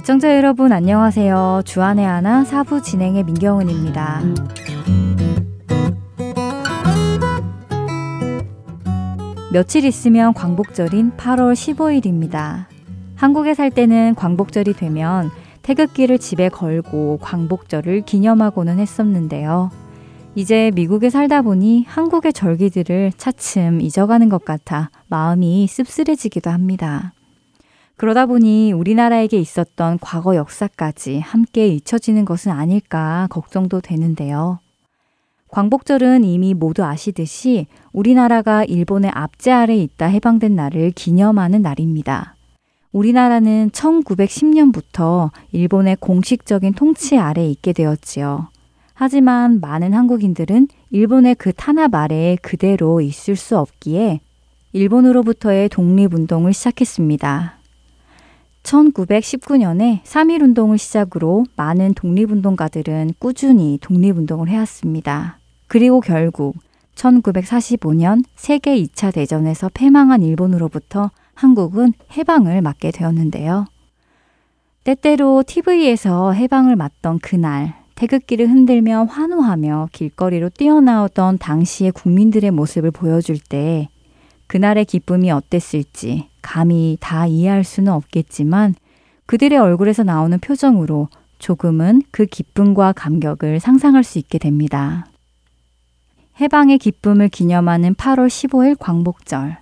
애청자 여러분 안녕하세요. 주안의 하나 사부 진행의 민경은입니다. 며칠 있으면 광복절인 8월 15일입니다. 한국에 살 때는 광복절이 되면 태극기를 집에 걸고 광복절을 기념하고는 했었는데요. 이제 미국에 살다 보니 한국의 절기들을 차츰 잊어가는 것 같아 마음이 씁쓸해지기도 합니다. 그러다 보니 우리나라에게 있었던 과거 역사까지 함께 잊혀지는 것은 아닐까 걱정도 되는데요. 광복절은 이미 모두 아시듯이 우리나라가 일본의 압제 아래 있다 해방된 날을 기념하는 날입니다. 우리나라는 1910년부터 일본의 공식적인 통치 아래 있게 되었지요. 하지만 많은 한국인들은 일본의 그 탄압 아래에 그대로 있을 수 없기에 일본으로부터의 독립운동을 시작했습니다. 1919년에 3.1운동을 시작으로 많은 독립운동가들은 꾸준히 독립운동을 해왔습니다. 그리고 결국 1945년 세계 2차 대전에서 패망한 일본으로부터 한국은 해방을 맞게 되었는데요. 때때로 TV에서 해방을 맞던 그날, 태극기를 흔들며 환호하며 길거리로 뛰어나오던 당시의 국민들의 모습을 보여줄 때, 그날의 기쁨이 어땠을지 감히 다 이해할 수는 없겠지만, 그들의 얼굴에서 나오는 표정으로 조금은 그 기쁨과 감격을 상상할 수 있게 됩니다. 해방의 기쁨을 기념하는 8월 15일 광복절.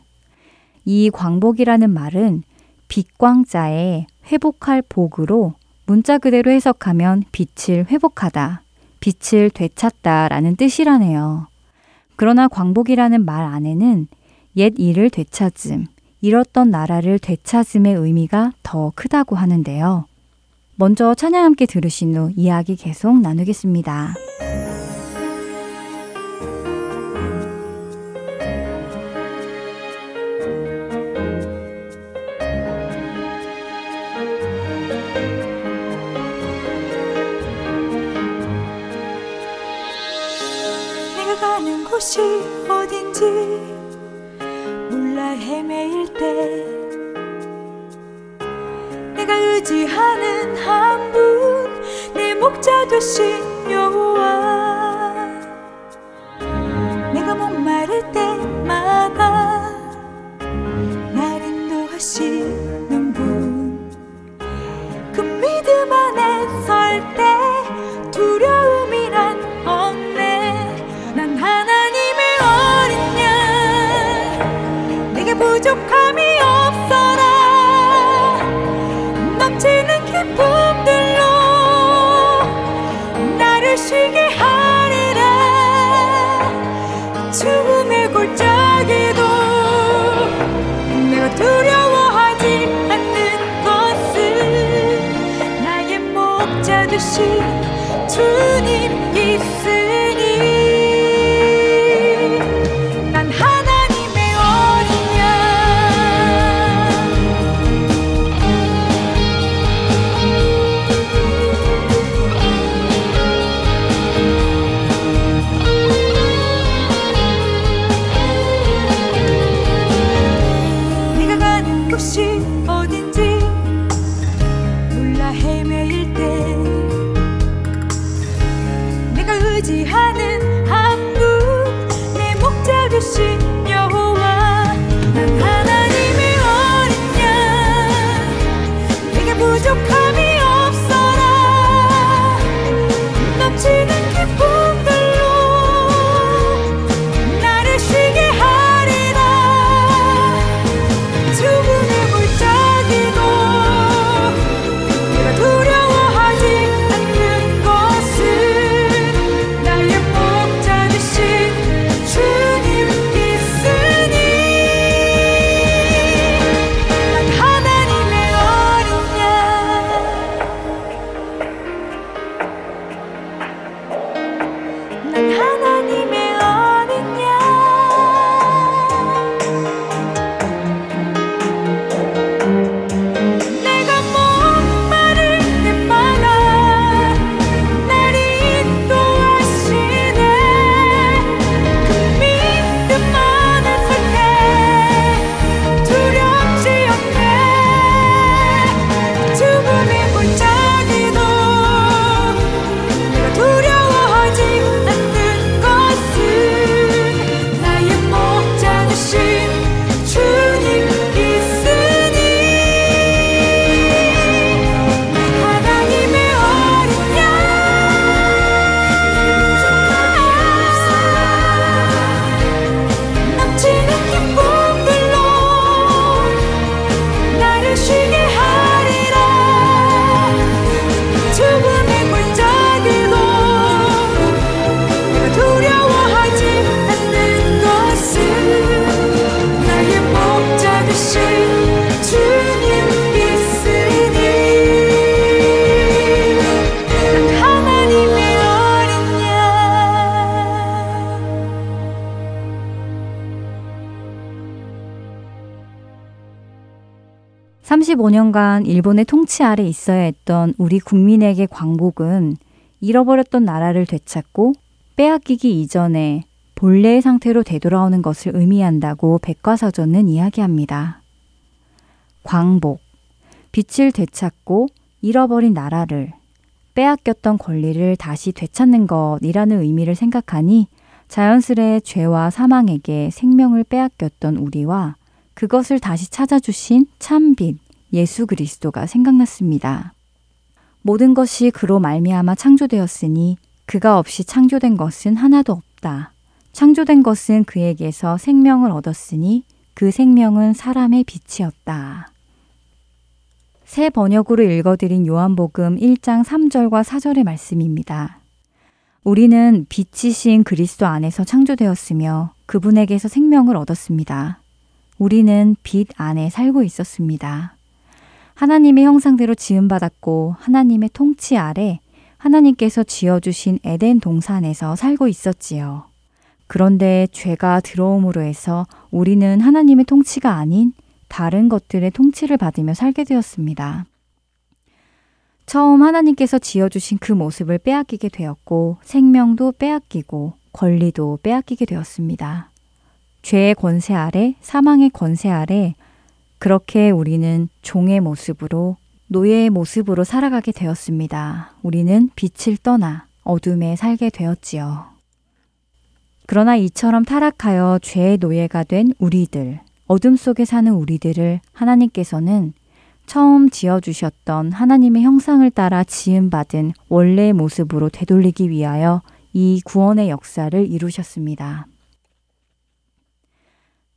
이 광복이라는 말은 빛광자의 회복할 복으로 문자 그대로 해석하면 빛을 회복하다, 빛을 되찾다 라는 뜻이라네요. 그러나 광복이라는 말 안에는 옛 일을 되찾음, 잃었던 나라를 되찾음의 의미가 더 크다고 하는데요. 먼저 찬양 함께 들으신 후 이야기 계속 나누겠습니다. 35년간 일본의 통치 아래 있어야 했던 우리 국민에게 광복은 잃어버렸던 나라를 되찾고 빼앗기기 이전에 본래의 상태로 되돌아오는 것을 의미한다고 백과사전은 이야기합니다. 광복, 빛을 되찾고 잃어버린 나라를 빼앗겼던 권리를 다시 되찾는 것이라는 의미를 생각하니 자연스레 죄와 사망에게 생명을 빼앗겼던 우리와 그것을 다시 찾아주신 참빛 예수 그리스도가 생각났습니다. 모든 것이 그로 말미암아 창조되었으니 그가 없이 창조된 것은 하나도 없다. 창조된 것은 그에게서 생명을 얻었으니 그 생명은 사람의 빛이었다. 새 번역으로 읽어드린 요한복음 1장 3절과 4절의 말씀입니다. 우리는 빛이신 그리스도 안에서 창조되었으며 그분에게서 생명을 얻었습니다. 우리는 빛 안에 살고 있었습니다. 하나님의 형상대로 지음받았고 하나님의 통치 아래 하나님께서 지어주신 에덴 동산에서 살고 있었지요. 그런데 죄가 들어옴으로 해서 우리는 하나님의 통치가 아닌 다른 것들의 통치를 받으며 살게 되었습니다. 처음 하나님께서 지어주신 그 모습을 빼앗기게 되었고 생명도 빼앗기고 권리도 빼앗기게 되었습니다. 죄의 권세 아래, 사망의 권세 아래 그렇게 우리는 종의 모습으로 노예의 모습으로 살아가게 되었습니다. 우리는 빛을 떠나 어둠에 살게 되었지요. 그러나 이처럼 타락하여 죄의 노예가 된 우리들, 어둠 속에 사는 우리들을 하나님께서는 처음 지어주셨던 하나님의 형상을 따라 지음받은 원래의 모습으로 되돌리기 위하여 이 구원의 역사를 이루셨습니다.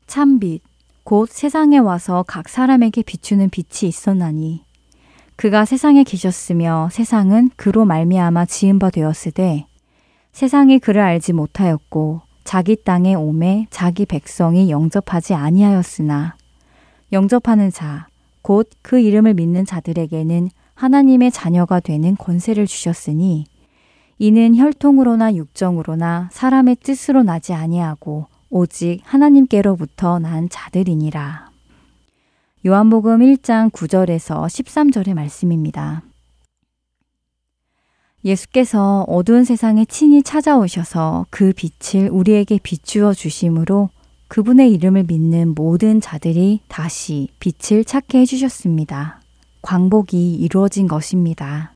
참빛, 곧 세상에 와서 각 사람에게 비추는 빛이 있었나니 그가 세상에 계셨으며 세상은 그로 말미암아 지은 바 되었으되 세상이 그를 알지 못하였고 자기 땅에 오매 자기 백성이 영접하지 아니하였으나 영접하는 자 곧 그 이름을 믿는 자들에게는 하나님의 자녀가 되는 권세를 주셨으니 이는 혈통으로나 육정으로나 사람의 뜻으로 나지 아니하고 오직 하나님께로부터 난 자들이니라. 요한복음 1장 9절에서 13절의 말씀입니다. 예수께서 어두운 세상에 친히 찾아오셔서 그 빛을 우리에게 비추어 주심으로 그분의 이름을 믿는 모든 자들이 다시 빛을 찾게 해주셨습니다. 광복이 이루어진 것입니다.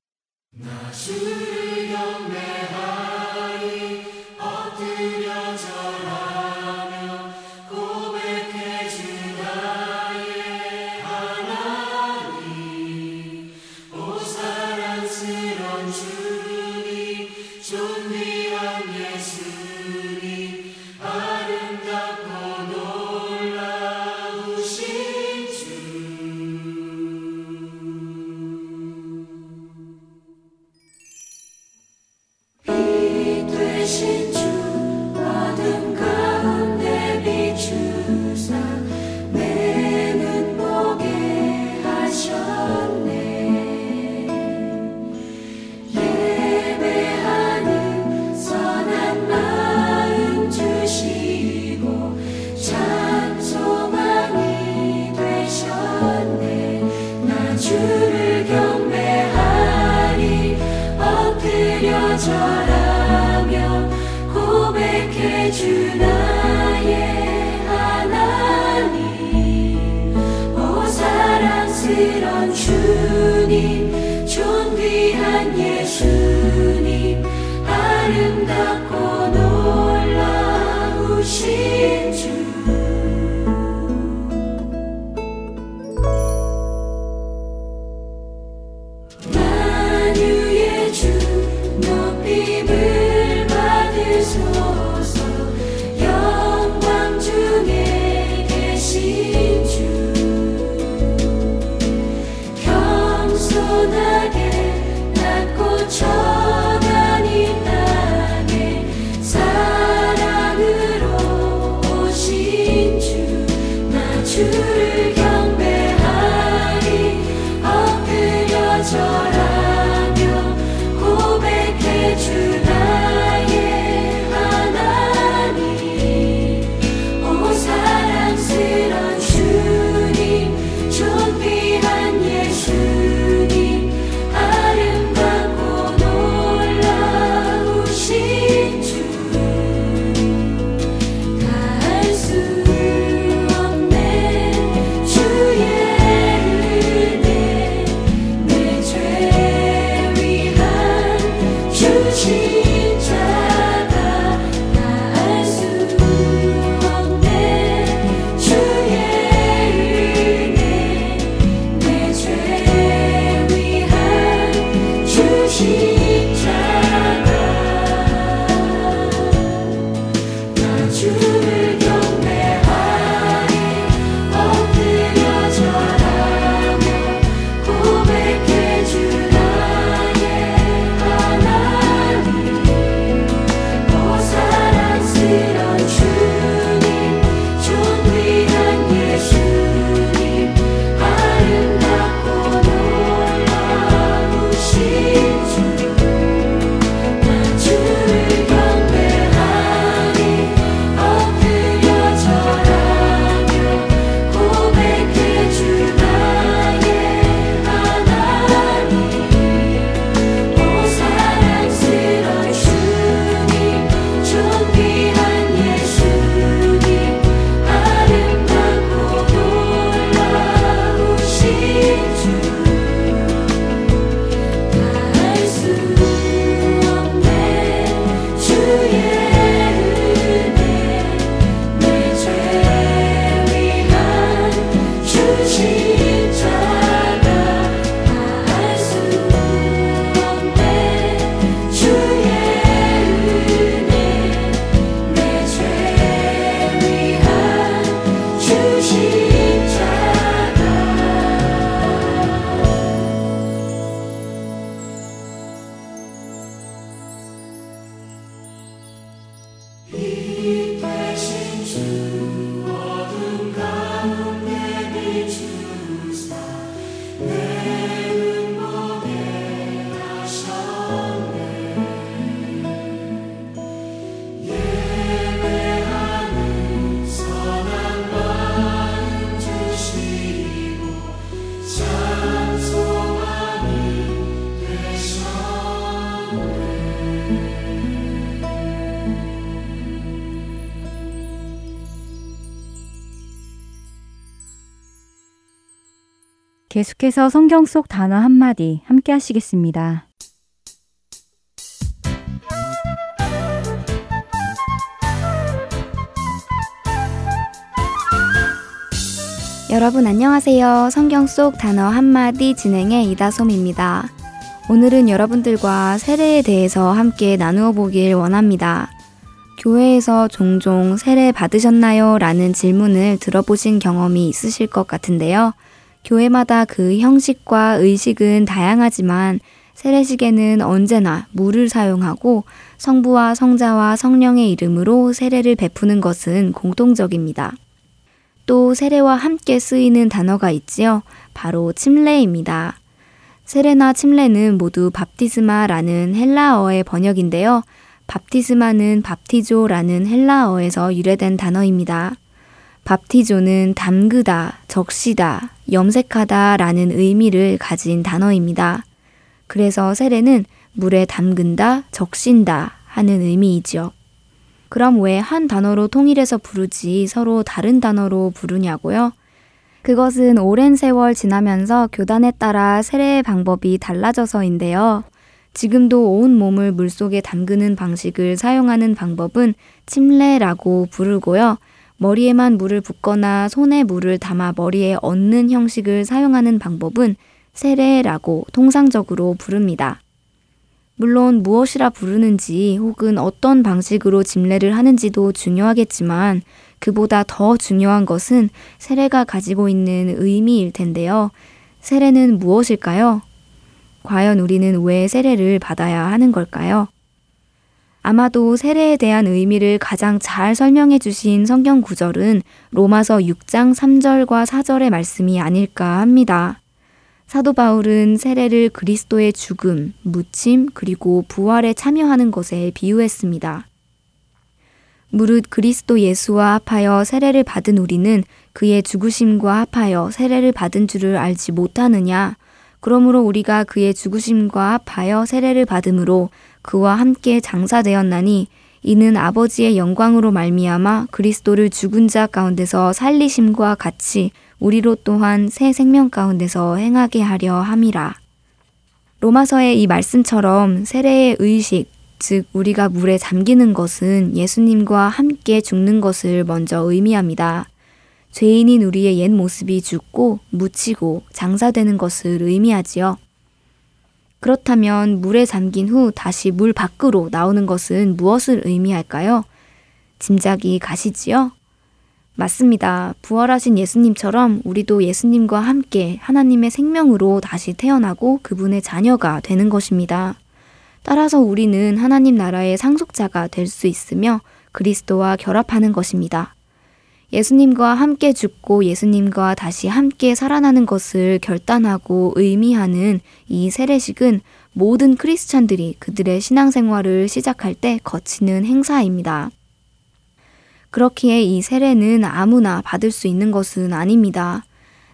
계속해서 성경 속 단어 한마디 함께 하시겠습니다. 여러분 안녕하세요. 성경 속 단어 한마디 진행의 이다솜입니다. 오늘은 여러분들과 세례에 대해서 함께 나누어 보길 원합니다. 교회에서 종종 세례 받으셨나요? 라는 질문을 들어보신 경험이 있으실 것 같은데요. 교회마다 그 형식과 의식은 다양하지만 세례식에는 언제나 물을 사용하고 성부와 성자와 성령의 이름으로 세례를 베푸는 것은 공통적입니다. 또 세례와 함께 쓰이는 단어가 있지요. 바로 침례입니다. 세례나 침례는 모두 밥티스마라는 헬라어의 번역인데요. 밥티스마는 밥티조라는 헬라어에서 유래된 단어입니다. 밥티조는 담그다, 적시다, 염색하다 라는 의미를 가진 단어입니다. 그래서 세례는 물에 담근다, 적신다 하는 의미이지요. 그럼 왜 한 단어로 통일해서 부르지 서로 다른 단어로 부르냐고요? 그것은 오랜 세월 지나면서 교단에 따라 세례의 방법이 달라져서인데요. 지금도 온 몸을 물속에 담그는 방식을 사용하는 방법은 침례라고 부르고요. 머리에만 물을 붓거나 손에 물을 담아 머리에 얹는 형식을 사용하는 방법은 세례라고 통상적으로 부릅니다. 물론 무엇이라 부르는지 혹은 어떤 방식으로 집례를 하는지도 중요하겠지만 그보다 더 중요한 것은 세례가 가지고 있는 의미일 텐데요. 세례는 무엇일까요? 과연 우리는 왜 세례를 받아야 하는 걸까요? 아마도 세례에 대한 의미를 가장 잘 설명해 주신 성경 구절은 로마서 6장 3절과 4절의 말씀이 아닐까 합니다. 사도 바울은 세례를 그리스도의 죽음, 묻힘, 그리고 부활에 참여하는 것에 비유했습니다. 무릇 그리스도 예수와 합하여 세례를 받은 우리는 그의 죽으심과 합하여 세례를 받은 줄을 알지 못하느냐? 그러므로 우리가 그의 죽으심과 합하여 세례를 받음으로 그와 함께 장사되었나니 이는 아버지의 영광으로 말미암아 그리스도를 죽은 자 가운데서 살리심과 같이 우리로 또한 새 생명 가운데서 행하게 하려 함이라. 로마서의 이 말씀처럼 세례의 의식, 즉 우리가 물에 잠기는 것은 예수님과 함께 죽는 것을 먼저 의미합니다. 죄인인 우리의 옛 모습이 죽고 묻히고 장사되는 것을 의미하지요. 그렇다면 물에 잠긴 후 다시 물 밖으로 나오는 것은 무엇을 의미할까요? 짐작이 가시지요? 맞습니다. 부활하신 예수님처럼 우리도 예수님과 함께 하나님의 생명으로 다시 태어나고 그분의 자녀가 되는 것입니다. 따라서 우리는 하나님 나라의 상속자가 될 수 있으며 그리스도와 결합하는 것입니다. 예수님과 함께 죽고 예수님과 다시 함께 살아나는 것을 결단하고 의미하는 이 세례식은 모든 크리스찬들이 그들의 신앙생활을 시작할 때 거치는 행사입니다. 그렇기에 이 세례는 아무나 받을 수 있는 것은 아닙니다.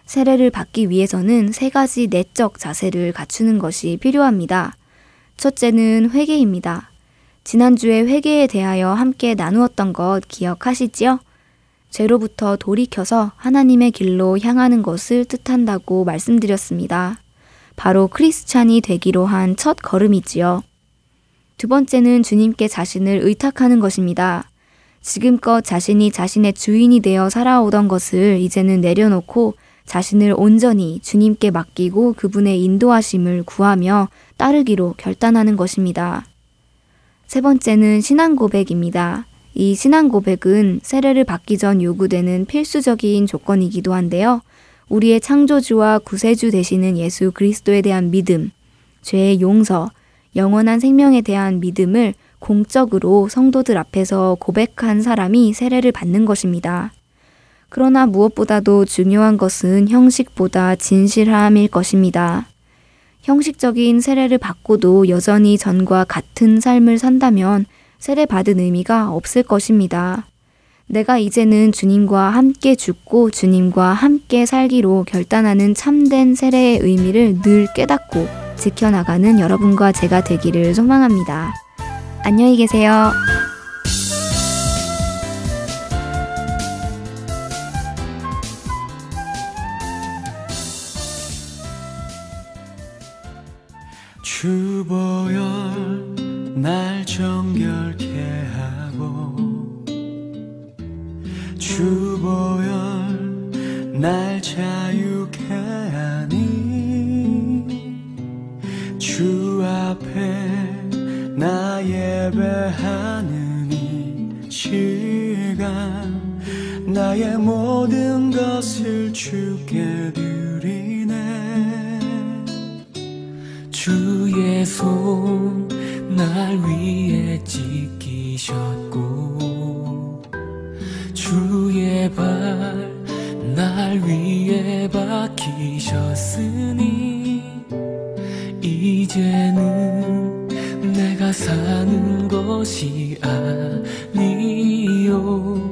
세례를 받기 위해서는 세 가지 내적 자세를 갖추는 것이 필요합니다. 첫째는 회개입니다. 지난주에 회개에 대하여 함께 나누었던 것 기억하시지요? 죄로부터 돌이켜서 하나님의 길로 향하는 것을 뜻한다고 말씀드렸습니다. 바로 크리스찬이 되기로 한 첫 걸음이지요. 두 번째는 주님께 자신을 의탁하는 것입니다. 지금껏 자신이 자신의 주인이 되어 살아오던 것을 이제는 내려놓고 자신을 온전히 주님께 맡기고 그분의 인도하심을 구하며 따르기로 결단하는 것입니다. 세 번째는 신앙 고백입니다. 이 신앙 고백은 세례를 받기 전 요구되는 필수적인 조건이기도 한데요. 우리의 창조주와 구세주 되시는 예수 그리스도에 대한 믿음, 죄의 용서, 영원한 생명에 대한 믿음을 공적으로 성도들 앞에서 고백한 사람이 세례를 받는 것입니다. 그러나 무엇보다도 중요한 것은 형식보다 진실함일 것입니다. 형식적인 세례를 받고도 여전히 전과 같은 삶을 산다면 세례 받은 의미가 없을 것입니다. 내가 이제는 주님과 함께 죽고 주님과 함께 살기로 결단하는 참된 세례의 의미를 늘 깨닫고 지켜나가는 여러분과 제가 되기를 소망합니다. 안녕히 계세요. 주보열 날 정결케 하고 주보열 날 자유케 하니 주 앞에 나 예배하는 이 시간 나의 모든 것을 주께 드리네. 주의 손 날 위에 지키셨고 주의 발 날 위에 박히셨으니 이제는 내가 사는 것이 아니요.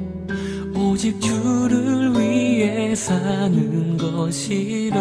오직 주를 위해 사는 것이라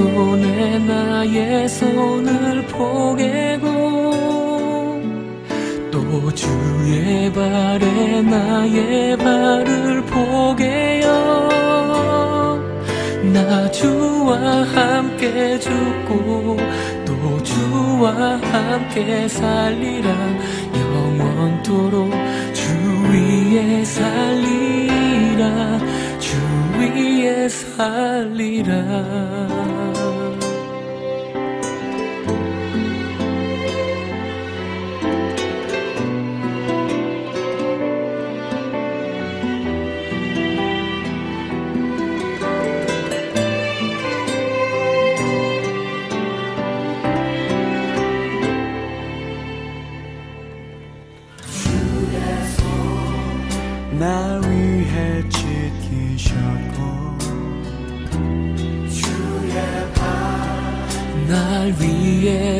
손에 나의 손을 포개고 또 주의 발에 나의 발을 포개어 나 주와 함께 죽고 또 주와 함께 살리라. 영원토록 주 위에 살리라. 주 위에 살리라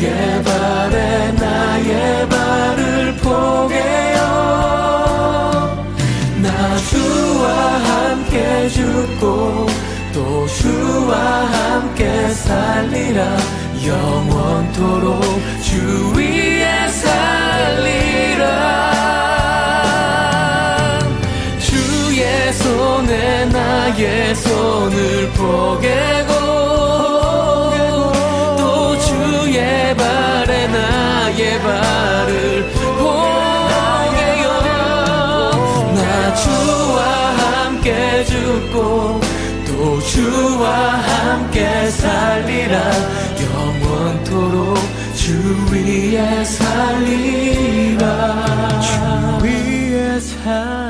주의 발에 나의 발을 포개어 나 주와 함께 죽고 또 주와 함께 살리라. 영원토록 주 위에 살리라. 주의 손에 나의 손을 포개고 주와 함께 살리라. 영원토록 주 위에 살리라. 주 위에 살리라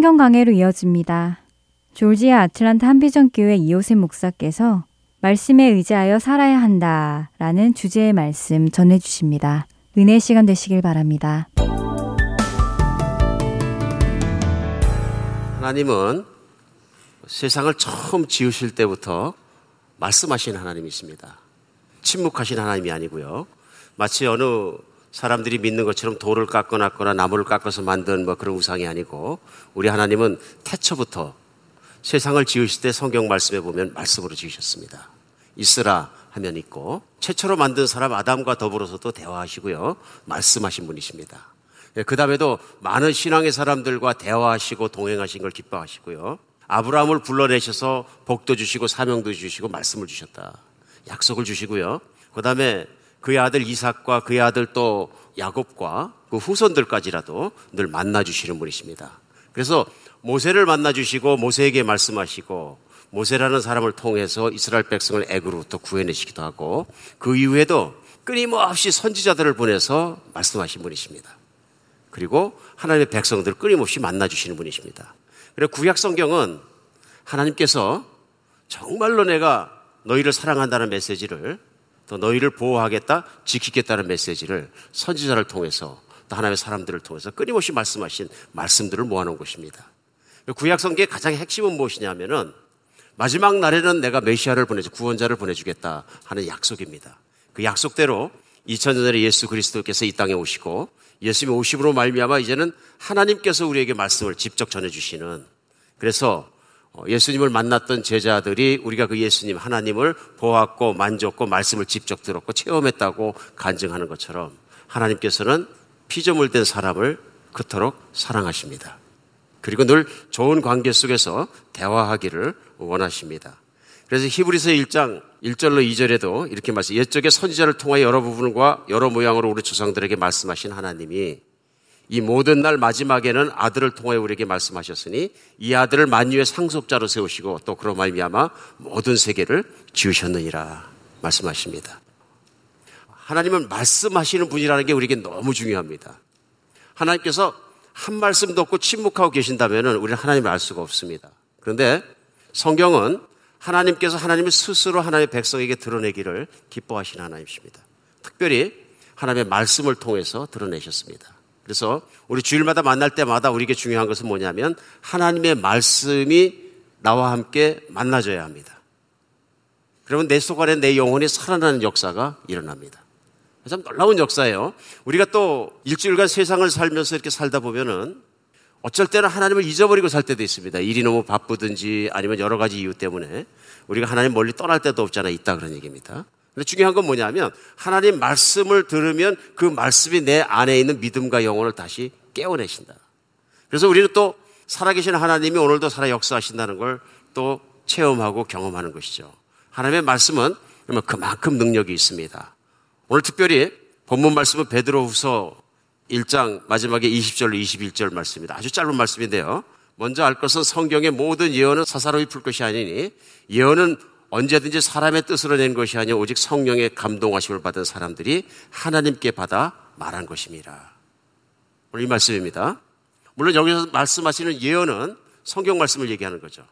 성경 강해로 이어집니다. 졸지아 아틀란타 한비전교회 이호셉 목사께서 말씀에 의지하여 살아야 한다 라는 주제의 말씀 전해주십니다. 은혜 시간 되시길 바랍니다. 하나님은 세상을 처음 지으실 때부터 말씀하신 하나님이십니다. 침묵하신 하나님이 아니고요. 마치 어느 사람들이 믿는 것처럼 돌을 깎아놨거나 나무를 깎아서 만든 뭐 그런 우상이 아니고 우리 하나님은 태초부터 세상을 지으실 때 성경 말씀에 보면 말씀으로 지으셨습니다. 있으라 하면 있고 최초로 만든 사람 아담과 더불어서도 대화하시고요. 말씀하신 분이십니다. 그 다음에도 많은 신앙의 사람들과 대화하시고 동행하신 걸 기뻐하시고요. 아브라함을 불러내셔서 복도 주시고 사명도 주시고 말씀을 주셨다. 약속을 주시고요. 그 다음에 그의 아들 이삭과 그의 아들 또 야곱과 그 후손들까지라도 늘 만나 주시는 분이십니다. 그래서 모세를 만나 주시고 모세에게 말씀하시고 모세라는 사람을 통해서 이스라엘 백성을 애굽으로부터 구해내시기도 하고 그 이후에도 끊임없이 선지자들을 보내서 말씀하신 분이십니다. 그리고 하나님의 백성들을 끊임없이 만나 주시는 분이십니다. 그리고 구약 성경은 하나님께서 정말로 내가 너희를 사랑한다는 메시지를 또 너희를 보호하겠다, 지키겠다는 메시지를 선지자를 통해서 또 하나님의 사람들을 통해서 끊임없이 말씀하신 말씀들을 모아놓은 것입니다. 구약 성경의 가장 핵심은 무엇이냐면은 마지막 날에는 내가 메시아를 보내주 구원자를 보내주겠다 하는 약속입니다. 그 약속대로 2000년 전에 예수 그리스도께서 이 땅에 오시고 예수님이 오심으로 말미암아 이제는 하나님께서 우리에게 말씀을 직접 전해 주시는 그래서 어, 예수님을 만났던 제자들이 우리가 그 예수님 하나님을 보았고 만졌고 말씀을 직접 들었고 체험했다고 간증하는 것처럼 하나님께서는 피조물 된 사람을 그토록 사랑하십니다. 그리고 늘 좋은 관계 속에서 대화하기를 원하십니다. 그래서 히브리서 1장 1절로 2절에도 이렇게 말씀, 옛적의 선지자를 통하여 여러 부분과 여러 모양으로 우리 조상들에게 말씀하신 하나님이 이 모든 날 마지막에는 아들을 통하여 우리에게 말씀하셨으니 이 아들을 만유의 상속자로 세우시고 또 그런 말미암아 모든 세계를 지으셨느니라 말씀하십니다. 하나님은 말씀하시는 분이라는 게 우리에게 너무 중요합니다. 하나님께서 한 말씀도 없고 침묵하고 계신다면 우리는 하나님을 알 수가 없습니다. 그런데 성경은 하나님께서 하나님을 스스로 하나님의 백성에게 드러내기를 기뻐하시는 하나님이십니다. 특별히 하나님의 말씀을 통해서 드러내셨습니다. 그래서 우리 주일마다 만날 때마다 우리에게 중요한 것은 뭐냐면 하나님의 말씀이 나와 함께 만나져야 합니다. 그러면 내 속 안에 내 영혼이 살아나는 역사가 일어납니다. 참 놀라운 역사예요. 우리가 또 일주일간 세상을 살면서 이렇게 살다 보면은 어쩔 때는 하나님을 잊어버리고 살 때도 있습니다. 일이 너무 바쁘든지 아니면 여러 가지 이유 때문에 우리가 하나님 멀리 떠날 때도 없잖아 있다 그런 얘기입니다. 근데 중요한 건 뭐냐면 하나님 말씀을 들으면 그 말씀이 내 안에 있는 믿음과 영혼을 다시 깨워내신다. 그래서 우리는 또 살아계신 하나님이 오늘도 살아 역사하신다는 걸 또 체험하고 경험하는 것이죠. 하나님의 말씀은 그만큼 능력이 있습니다. 오늘 특별히 본문 말씀은 베드로후서 1장 마지막에 20절로 21절 말씀입니다. 아주 짧은 말씀인데요. 먼저 알 것은 성경의 모든 예언은 사사로이 풀 것이 아니니 예언은 언제든지 사람의 뜻으로 낸 것이 아니라 오직 성령의 감동하심을 받은 사람들이 하나님께 받아 말한 것입니다. 오늘 이 말씀입니다. 물론 여기서 말씀하시는 예언은 성경 말씀을 얘기하는 거죠.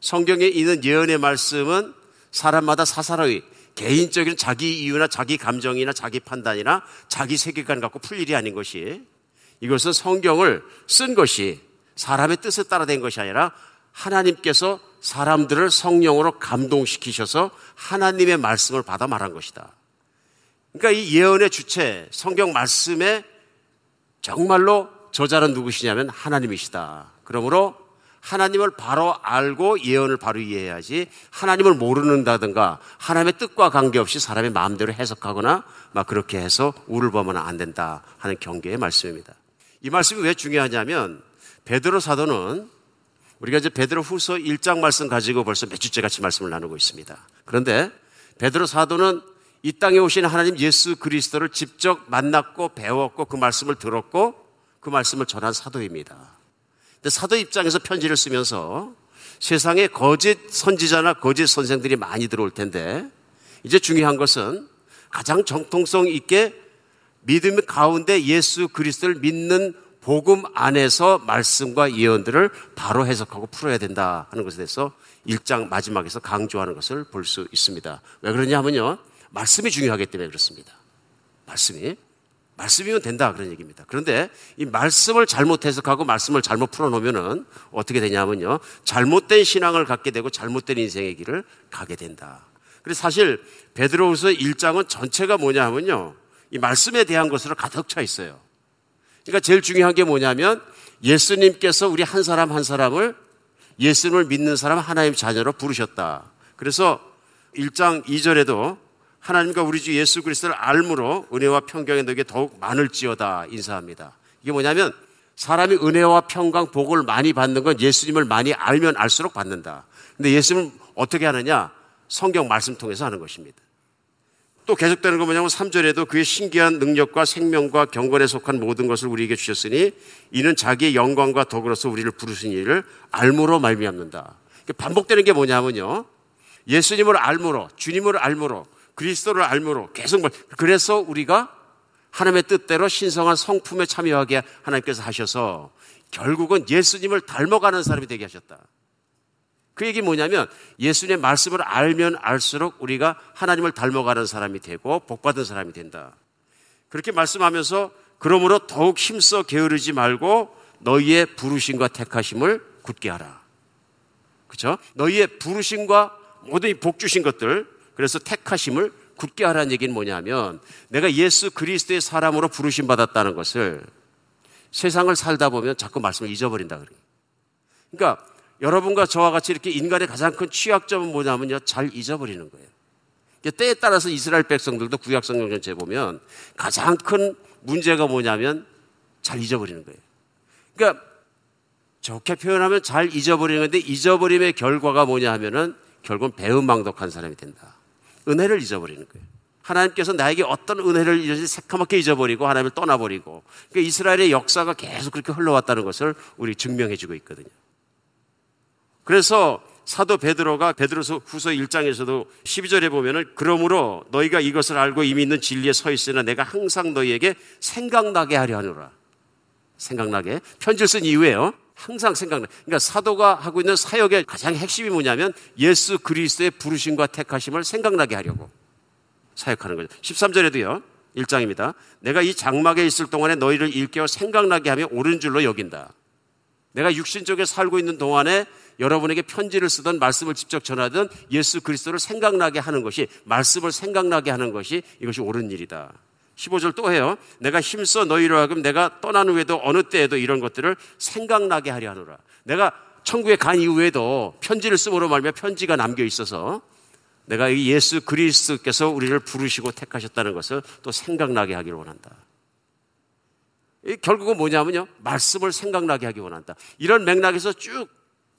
성경에 있는 예언의 말씀은 사람마다 사사로이 개인적인 자기 이유나 자기 감정이나 자기 판단이나 자기 세계관 갖고 풀 일이 아닌 것이 이것은 성경을 쓴 것이 사람의 뜻에 따라 된 것이 아니라 하나님께서 사람들을 성령으로 감동시키셔서 하나님의 말씀을 받아 말한 것이다. 그러니까 이 예언의 주체, 성경 말씀의 정말로 저자는 누구시냐면 하나님이시다. 그러므로 하나님을 바로 알고 예언을 바로 이해해야지 하나님을 모르는다든가 하나님의 뜻과 관계없이 사람의 마음대로 해석하거나 막 그렇게 해서 우를 보면 안 된다 하는 경계의 말씀입니다. 이 말씀이 왜 중요하냐면 베드로 사도는 우리가 이제 베드로 후서 1장 말씀 가지고 벌써 몇 주째 같이 말씀을 나누고 있습니다. 그런데 베드로 사도는 이 땅에 오신 하나님 예수 그리스도를 직접 만났고 배웠고 그 말씀을 들었고 그 말씀을 전한 사도입니다. 근데 사도 입장에서 편지를 쓰면서 세상에 거짓 선지자나 거짓 선생들이 많이 들어올 텐데 이제 중요한 것은 가장 정통성 있게 믿음 가운데 예수 그리스도를 믿는 복음 안에서 말씀과 예언들을 바로 해석하고 풀어야 된다 하는 것에 대해서 1장 마지막에서 강조하는 것을 볼 수 있습니다. 왜 그러냐 하면요. 말씀이 중요하기 때문에 그렇습니다. 말씀이. 말씀이면 된다 그런 얘기입니다. 그런데 이 말씀을 잘못 해석하고 말씀을 잘못 풀어놓으면은 어떻게 되냐면요. 잘못된 신앙을 갖게 되고 잘못된 인생의 길을 가게 된다. 그래서 사실 베드로후서 1장은 전체가 뭐냐 하면요. 이 말씀에 대한 것으로 가득 차 있어요. 그러니까 제일 중요한 게 뭐냐면 예수님께서 우리 한 사람 한 사람을 예수님을 믿는 사람 하나님 자녀로 부르셨다. 그래서 1장 2절에도 하나님과 우리 주 예수 그리스도를 알므로 은혜와 평강이 너에게 더욱 많을지어다 인사합니다. 이게 뭐냐면 사람이 은혜와 평강, 복을 많이 받는 건 예수님을 많이 알면 알수록 받는다. 근데 예수님은 어떻게 하느냐? 성경 말씀 통해서 하는 것입니다. 또 계속되는 건 뭐냐면 3절에도 그의 신기한 능력과 생명과 경건에 속한 모든 것을 우리에게 주셨으니 이는 자기의 영광과 덕으로서 우리를 부르신 일을 알므로 말미암는다. 반복되는 게 뭐냐면요. 예수님을 알므로, 주님을 알므로, 그리스도를 알므로 계속 말. 그래서 우리가 하나님의 뜻대로 신성한 성품에 참여하게 하나님께서 하셔서 결국은 예수님을 닮아가는 사람이 되게 하셨다. 그 얘기 뭐냐면 예수님의 말씀을 알면 알수록 우리가 하나님을 닮아가는 사람이 되고 복받은 사람이 된다. 그렇게 말씀하면서 그러므로 더욱 힘써 게으르지 말고 너희의 부르심과 택하심을 굳게 하라. 그렇죠? 너희의 부르심과 모든 복 주신 것들 그래서 택하심을 굳게 하라는 얘기는 뭐냐면 내가 예수 그리스도의 사람으로 부르심 받았다는 것을 세상을 살다 보면 자꾸 말씀을 잊어버린다 그래요. 그러니까 여러분과 저와 같이 이렇게 인간의 가장 큰 취약점은 뭐냐면요. 잘 잊어버리는 거예요. 때에 따라서 이스라엘 백성들도 구약 성경 전체 보면 가장 큰 문제가 뭐냐면 잘 잊어버리는 거예요. 그러니까 좋게 표현하면 잘 잊어버리는 건데 잊어버림의 결과가 뭐냐 하면은 결국은 배은망덕한 사람이 된다. 은혜를 잊어버리는 거예요. 하나님께서 나에게 어떤 은혜를 잊어지 새카맣게 잊어버리고 하나님을 떠나버리고 그러니까 이스라엘의 역사가 계속 그렇게 흘러왔다는 것을 우리 증명해주고 있거든요. 그래서 사도 베드로가 베드로서 후서 1장에서도 12절에 보면은 그러므로 너희가 이것을 알고 이미 있는 진리에 서 있으나 내가 항상 너희에게 생각나게 하려 하노라. 생각나게. 편지를 쓴 이유예요. 항상 생각나. 그러니까 사도가 하고 있는 사역의 가장 핵심이 뭐냐면 예수 그리스도의 부르심과 택하심을 생각나게 하려고 사역하는 거죠. 13절에도요. 1장입니다. 내가 이 장막에 있을 동안에 너희를 일깨워 생각나게 하며 옳은 줄로 여긴다. 내가 육신적에 살고 있는 동안에 여러분에게 편지를 쓰던 말씀을 직접 전하던 예수 그리스도를 생각나게 하는 것이 말씀을 생각나게 하는 것이 이것이 옳은 일이다. 15절 또 해요. 내가 힘써 너희로 하금 내가 떠난 후에도 어느 때에도 이런 것들을 생각나게 하려 하노라. 내가 천국에 간 이후에도 편지를 쓰므로 말며 편지가 남겨 있어서 내가 이 예수 그리스도께서 우리를 부르시고 택하셨다는 것을 또 생각나게 하기를 원한다. 결국은 뭐냐면요. 말씀을 생각나게 하기 원한다. 이런 맥락에서 쭉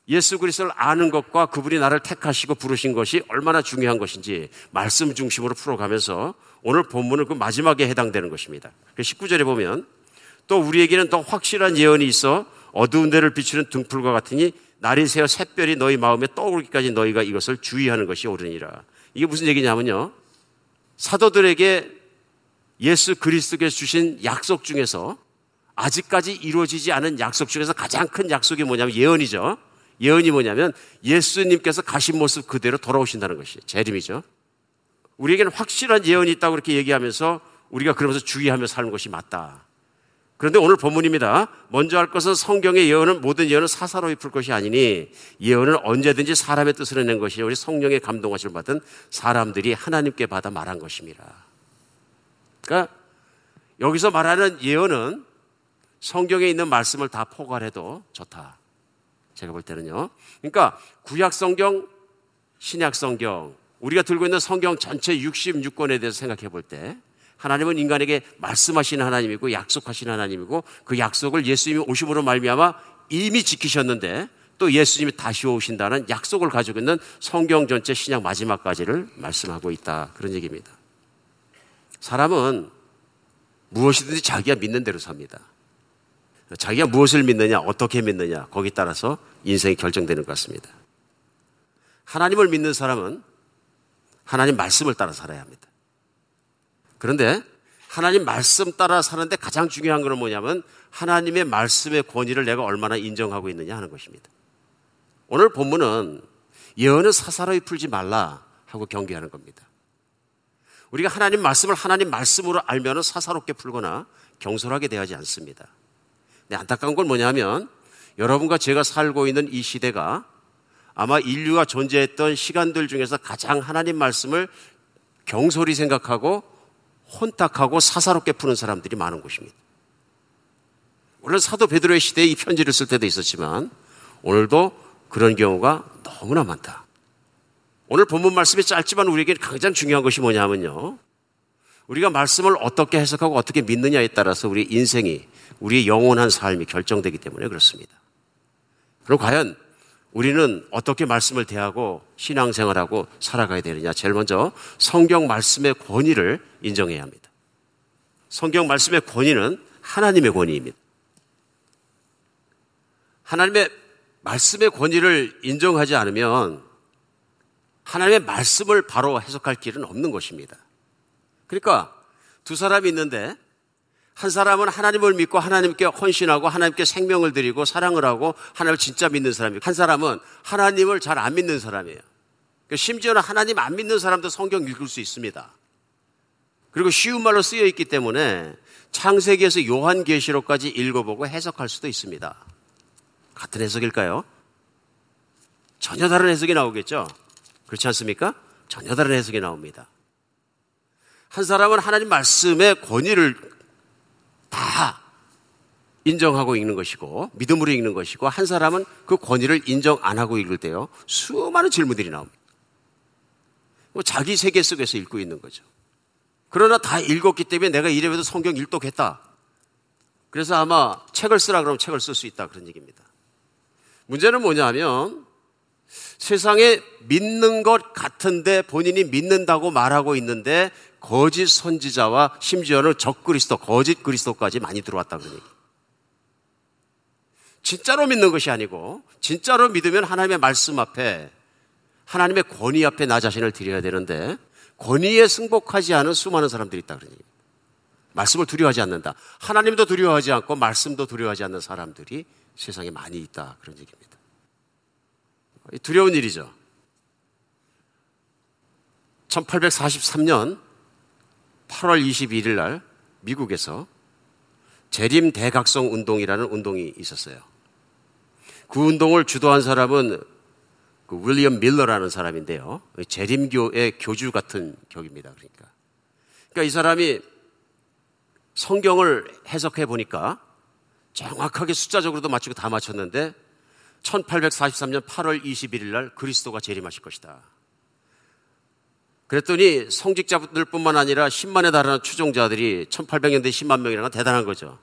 예수 그리스도를 아는 것과 그분이 나를 택하시고 부르신 것이 얼마나 중요한 것인지 말씀 중심으로 풀어가면서 오늘 본문은 그 마지막에 해당되는 것입니다. 19절에 그 보면 또 우리에게는 더 확실한 예언이 있어 어두운 데를 비추는 등불과 같으니 날이 새어 샛별이 너희 마음에 떠오르기까지 너희가 이것을 주의하는 것이 옳으니라. 이게 무슨 얘기냐면요. 사도들에게 예수 그리스도께서 주신 약속 중에서 아직까지 이루어지지 않은 약속 중에서 가장 큰 약속이 뭐냐면 예언이죠. 예언이 뭐냐면 예수님께서 가신 모습 그대로 돌아오신다는 것이 재림이죠. 우리에게는 확실한 예언이 있다고 그렇게 얘기하면서 우리가 그러면서 주의하며 사는 것이 맞다. 그런데 오늘 본문입니다. 먼저 할 것은 성경의 예언은 모든 예언은 사사로이 풀 것이 아니니 예언은 언제든지 사람의 뜻을 낸 것이 우리 성령의 감동하심을 받은 사람들이 하나님께 받아 말한 것입니다. 그러니까 여기서 말하는 예언은 성경에 있는 말씀을 다 포괄해도 좋다. 제가 볼 때는요. 그러니까 구약 성경, 신약 성경, 우리가 들고 있는 성경 전체 66권에 대해서 생각해 볼 때 하나님은 인간에게 말씀하시는 하나님이고 약속하시는 하나님이고 그 약속을 예수님이 오심으로 말미암아 이미 지키셨는데 또 예수님이 다시 오신다는 약속을 가지고 있는 성경 전체 신약 마지막까지를 말씀하고 있다. 그런 얘기입니다. 사람은 무엇이든지 자기가 믿는 대로 삽니다. 자기가 무엇을 믿느냐, 어떻게 믿느냐, 거기 따라서 인생이 결정되는 것 같습니다. 하나님을 믿는 사람은 하나님 말씀을 따라 살아야 합니다. 그런데 하나님 말씀 따라 사는데 가장 중요한 것은 뭐냐면 하나님의 말씀의 권위를 내가 얼마나 인정하고 있느냐 하는 것입니다. 오늘 본문은 예언은 사사로이 풀지 말라 하고 경계하는 겁니다. 우리가 하나님 말씀을 하나님 말씀으로 알면 사사롭게 풀거나 경솔하게 대하지 않습니다. 안타까운 건 뭐냐면 여러분과 제가 살고 있는 이 시대가 아마 인류가 존재했던 시간들 중에서 가장 하나님 말씀을 경솔히 생각하고 혼탁하고 사사롭게 푸는 사람들이 많은 곳입니다. 물론 사도 베드로의 시대에 이 편지를 쓸 때도 있었지만 오늘도 그런 경우가 너무나 많다. 오늘 본문 말씀이 짧지만 우리에게 가장 중요한 것이 뭐냐면요. 우리가 말씀을 어떻게 해석하고 어떻게 믿느냐에 따라서 우리 인생이, 우리의 영원한 삶이 결정되기 때문에 그렇습니다. 그럼 과연 우리는 어떻게 말씀을 대하고 신앙생활하고 살아가야 되느냐? 제일 먼저 성경 말씀의 권위를 인정해야 합니다. 성경 말씀의 권위는 하나님의 권위입니다. 하나님의 말씀의 권위를 인정하지 않으면 하나님의 말씀을 바로 해석할 길은 없는 것입니다. 그러니까 두 사람이 있는데 한 사람은 하나님을 믿고 하나님께 헌신하고 하나님께 생명을 드리고 사랑을 하고 하나님을 진짜 믿는 사람이고 한 사람은 하나님을 잘 안 믿는 사람이에요. 그러니까 심지어는 하나님 안 믿는 사람도 성경 읽을 수 있습니다. 그리고 쉬운 말로 쓰여 있기 때문에 창세기에서 요한계시록까지 읽어보고 해석할 수도 있습니다. 같은 해석일까요? 전혀 다른 해석이 나오겠죠? 그렇지 않습니까? 전혀 다른 해석이 나옵니다. 한 사람은 하나님 말씀의 권위를 다 인정하고 읽는 것이고 믿음으로 읽는 것이고 한 사람은 그 권위를 인정 안 하고 읽을 때요 수많은 질문들이 나옵니다. 뭐 자기 세계 속에서 읽고 있는 거죠. 그러나 다 읽었기 때문에 내가 이래봬도 성경 일독했다. 그래서 아마 책을 쓰라 그러면 책을 쓸 수 있다 그런 얘기입니다. 문제는 뭐냐면 세상에 믿는 것 같은데 본인이 믿는다고 말하고 있는데 거짓 선지자와 심지어는 적그리스도, 거짓 그리스도까지 많이 들어왔다는 얘기. 진짜로 믿는 것이 아니고 진짜로 믿으면 하나님의 말씀 앞에 하나님의 권위 앞에 나 자신을 드려야 되는데 권위에 승복하지 않은 수많은 사람들이 있다 그런 얘기. 말씀을 두려워하지 않는다. 하나님도 두려워하지 않고 말씀도 두려워하지 않는 사람들이 세상에 많이 있다 그런 얘기입니다. 두려운 일이죠. 1843년 8월 21일 날 미국에서 재림 대각성 운동이라는 운동이 있었어요. 그 운동을 주도한 사람은 그 윌리엄 밀러라는 사람인데요. 재림교의 교주 같은 격입니다. 그러니까. 그러니까 이 사람이 성경을 해석해 보니까 정확하게 숫자적으로도 맞추고 다 맞췄는데 1843년 8월 21일 날 그리스도가 재림하실 것이다. 그랬더니 성직자들 뿐만 아니라 10만에 달하는 추종자들이 1800년대 10만 명이라는 건 대단한 거죠.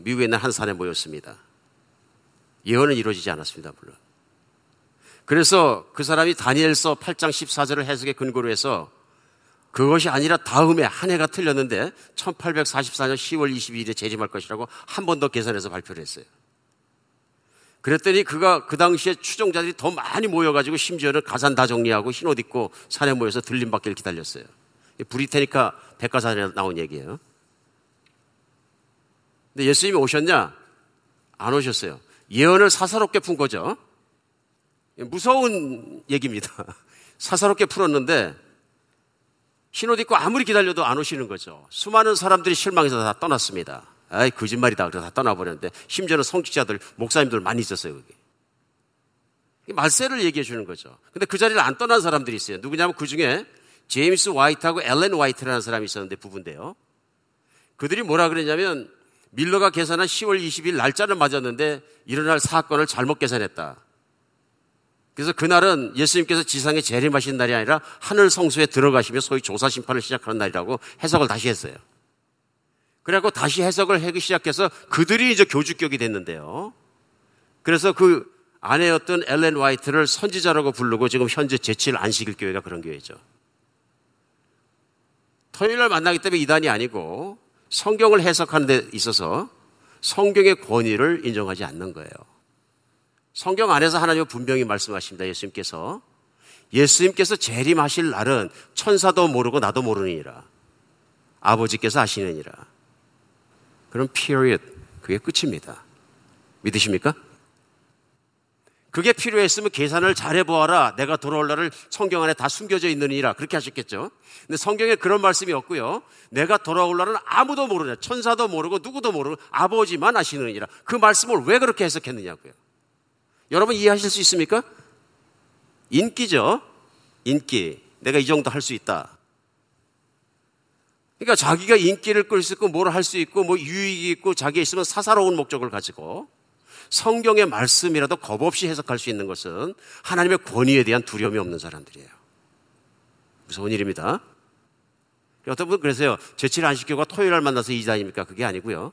미국에 있는 한 산에 모였습니다. 예언은 이루어지지 않았습니다, 물론. 그래서 그 사람이 다니엘서 8장 14절을 해석에 근거로 해서 그것이 아니라 다음에 한 해가 틀렸는데 1844년 10월 22일에 재림할 것이라고 한 번 더 계산해서 발표를 했어요. 그랬더니 그가 그 당시에 추종자들이 더 많이 모여가지고 심지어는 가산 다 정리하고 흰옷 입고 산에 모여서 들림 받기를 기다렸어요. 브리테니카 백과사전에 나온 얘기예요. 근데 예수님이 오셨냐? 안 오셨어요. 예언을 사사롭게 푼 거죠. 무서운 얘기입니다. 사사롭게 풀었는데 신옷 입고 아무리 기다려도 안 오시는 거죠. 수많은 사람들이 실망해서 다 떠났습니다. 아이, 거짓말이다. 그래서 다 떠나버렸는데, 심지어는 성직자들, 목사님들 많이 있었어요, 거기. 말세를 얘기해 주는 거죠. 근데 그 자리를 안 떠난 사람들이 있어요. 누구냐면 그 중에 제임스 와이트하고 엘렌 와이트라는 사람이 있었는데 부부인데요. 그들이 뭐라 그랬냐면 밀러가 계산한 10월 20일 날짜를 맞았는데 일어날 사건을 잘못 계산했다. 그래서 그날은 예수님께서 지상에 재림하신 날이 아니라 하늘 성소에 들어가시며 소위 조사 심판을 시작하는 날이라고 해석을 다시 했어요. 그래갖고 다시 해석을 하기 시작해서 그들이 이제 교주격이 됐는데요. 그래서 그 아내였던 엘렌 화이트를 선지자라고 부르고 지금 현재 제칠 안식일 교회가 그런 교회죠. 토요일 날 만나기 때문에 이단이 아니고 성경을 해석하는 데 있어서 성경의 권위를 인정하지 않는 거예요. 성경 안에서 하나님은 분명히 말씀하십니다. 예수님께서. 예수님께서 재림하실 날은 천사도 모르고 나도 모르니라. 아버지께서 아시느니라. 그럼 period. 그게 끝입니다. 믿으십니까? 그게 필요했으면 계산을 잘 해보아라. 내가 돌아올 날을 성경 안에 다 숨겨져 있느니라. 그렇게 하셨겠죠. 근데 성경에 그런 말씀이 없고요. 내가 돌아올 날은 아무도 모르냐. 천사도 모르고 누구도 모르고 아버지만 아시느니라. 그 말씀을 왜 그렇게 해석했느냐고요. 여러분 이해하실 수 있습니까? 인기죠. 인기. 내가 이 정도 할 수 있다. 그러니까 자기가 인기를 끌 수 있고 뭘 할 수 있고 뭐 유익이 있고 자기가 있으면 사사로운 목적을 가지고 성경의 말씀이라도 겁 없이 해석할 수 있는 것은 하나님의 권위에 대한 두려움이 없는 사람들이에요. 무서운 일입니다. 어떤 분은 그래서요. 제칠 안식교가 토요일 날 만나서 이자입니까? 그게 아니고요.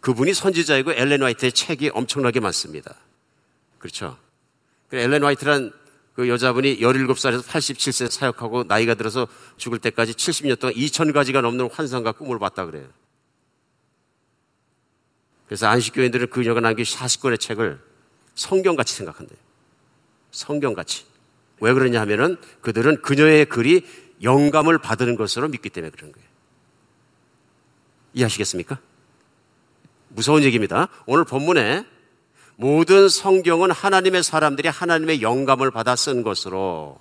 그분이 선지자이고 엘렌 화이트의 책이 엄청나게 많습니다. 그렇죠. 엘렌 화이트란 그 여자분이 17살에서 87세 사역하고 나이가 들어서 죽을 때까지 70년 동안 2000가지가 넘는 환상과 꿈을 봤다 그래요. 그래서 안식교인들은 그녀가 남긴 40권의 책을 성경같이 생각한대요. 성경같이. 왜 그러냐 하면은 그들은 그녀의 글이 영감을 받는 것으로 믿기 때문에 그런 거예요. 이해하시겠습니까? 무서운 얘기입니다. 오늘 본문에 모든 성경은 하나님의 사람들이 하나님의 영감을 받아 쓴 것으로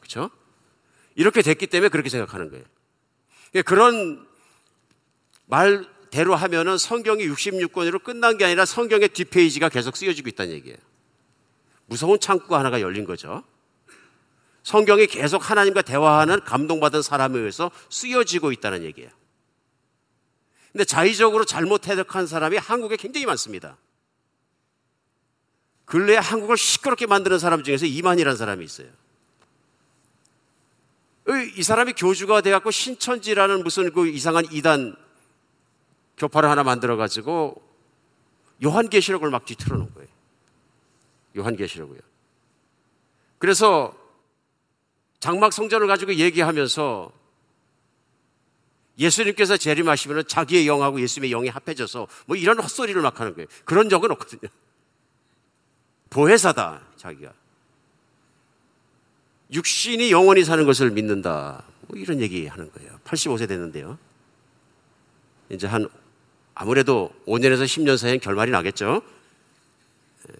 그렇죠? 이렇게 됐기 때문에 그렇게 생각하는 거예요. 그런 말대로 하면은 성경이 66권으로 끝난 게 아니라 성경의 뒷페이지가 계속 쓰여지고 있다는 얘기예요. 무서운 창구가 하나가 열린 거죠. 성경이 계속 하나님과 대화하는 감동받은 사람에 의해서 쓰여지고 있다는 얘기예요. 근데 자의적으로 잘못 해석한 사람이 한국에 굉장히 많습니다. 근래에 한국을 시끄럽게 만드는 사람 중에서 이만이라는 사람이 있어요. 이 사람이 교주가 돼갖고 신천지라는 무슨 그 이상한 이단 교파를 하나 만들어가지고 요한계시록을 막 뒤틀어 놓은 거예요. 요한계시록이요. 그래서 장막 성전을 가지고 얘기하면서 예수님께서 재림하시면 자기의 영하고 예수님의 영이 합해져서 뭐 이런 헛소리를 막 하는 거예요. 그런 적은 없거든요. 보혜사다, 자기가. 육신이 영원히 사는 것을 믿는다. 뭐 이런 얘기 하는 거예요. 85세 됐는데요. 이제 한, 아무래도 5년에서 10년 사이엔 결말이 나겠죠.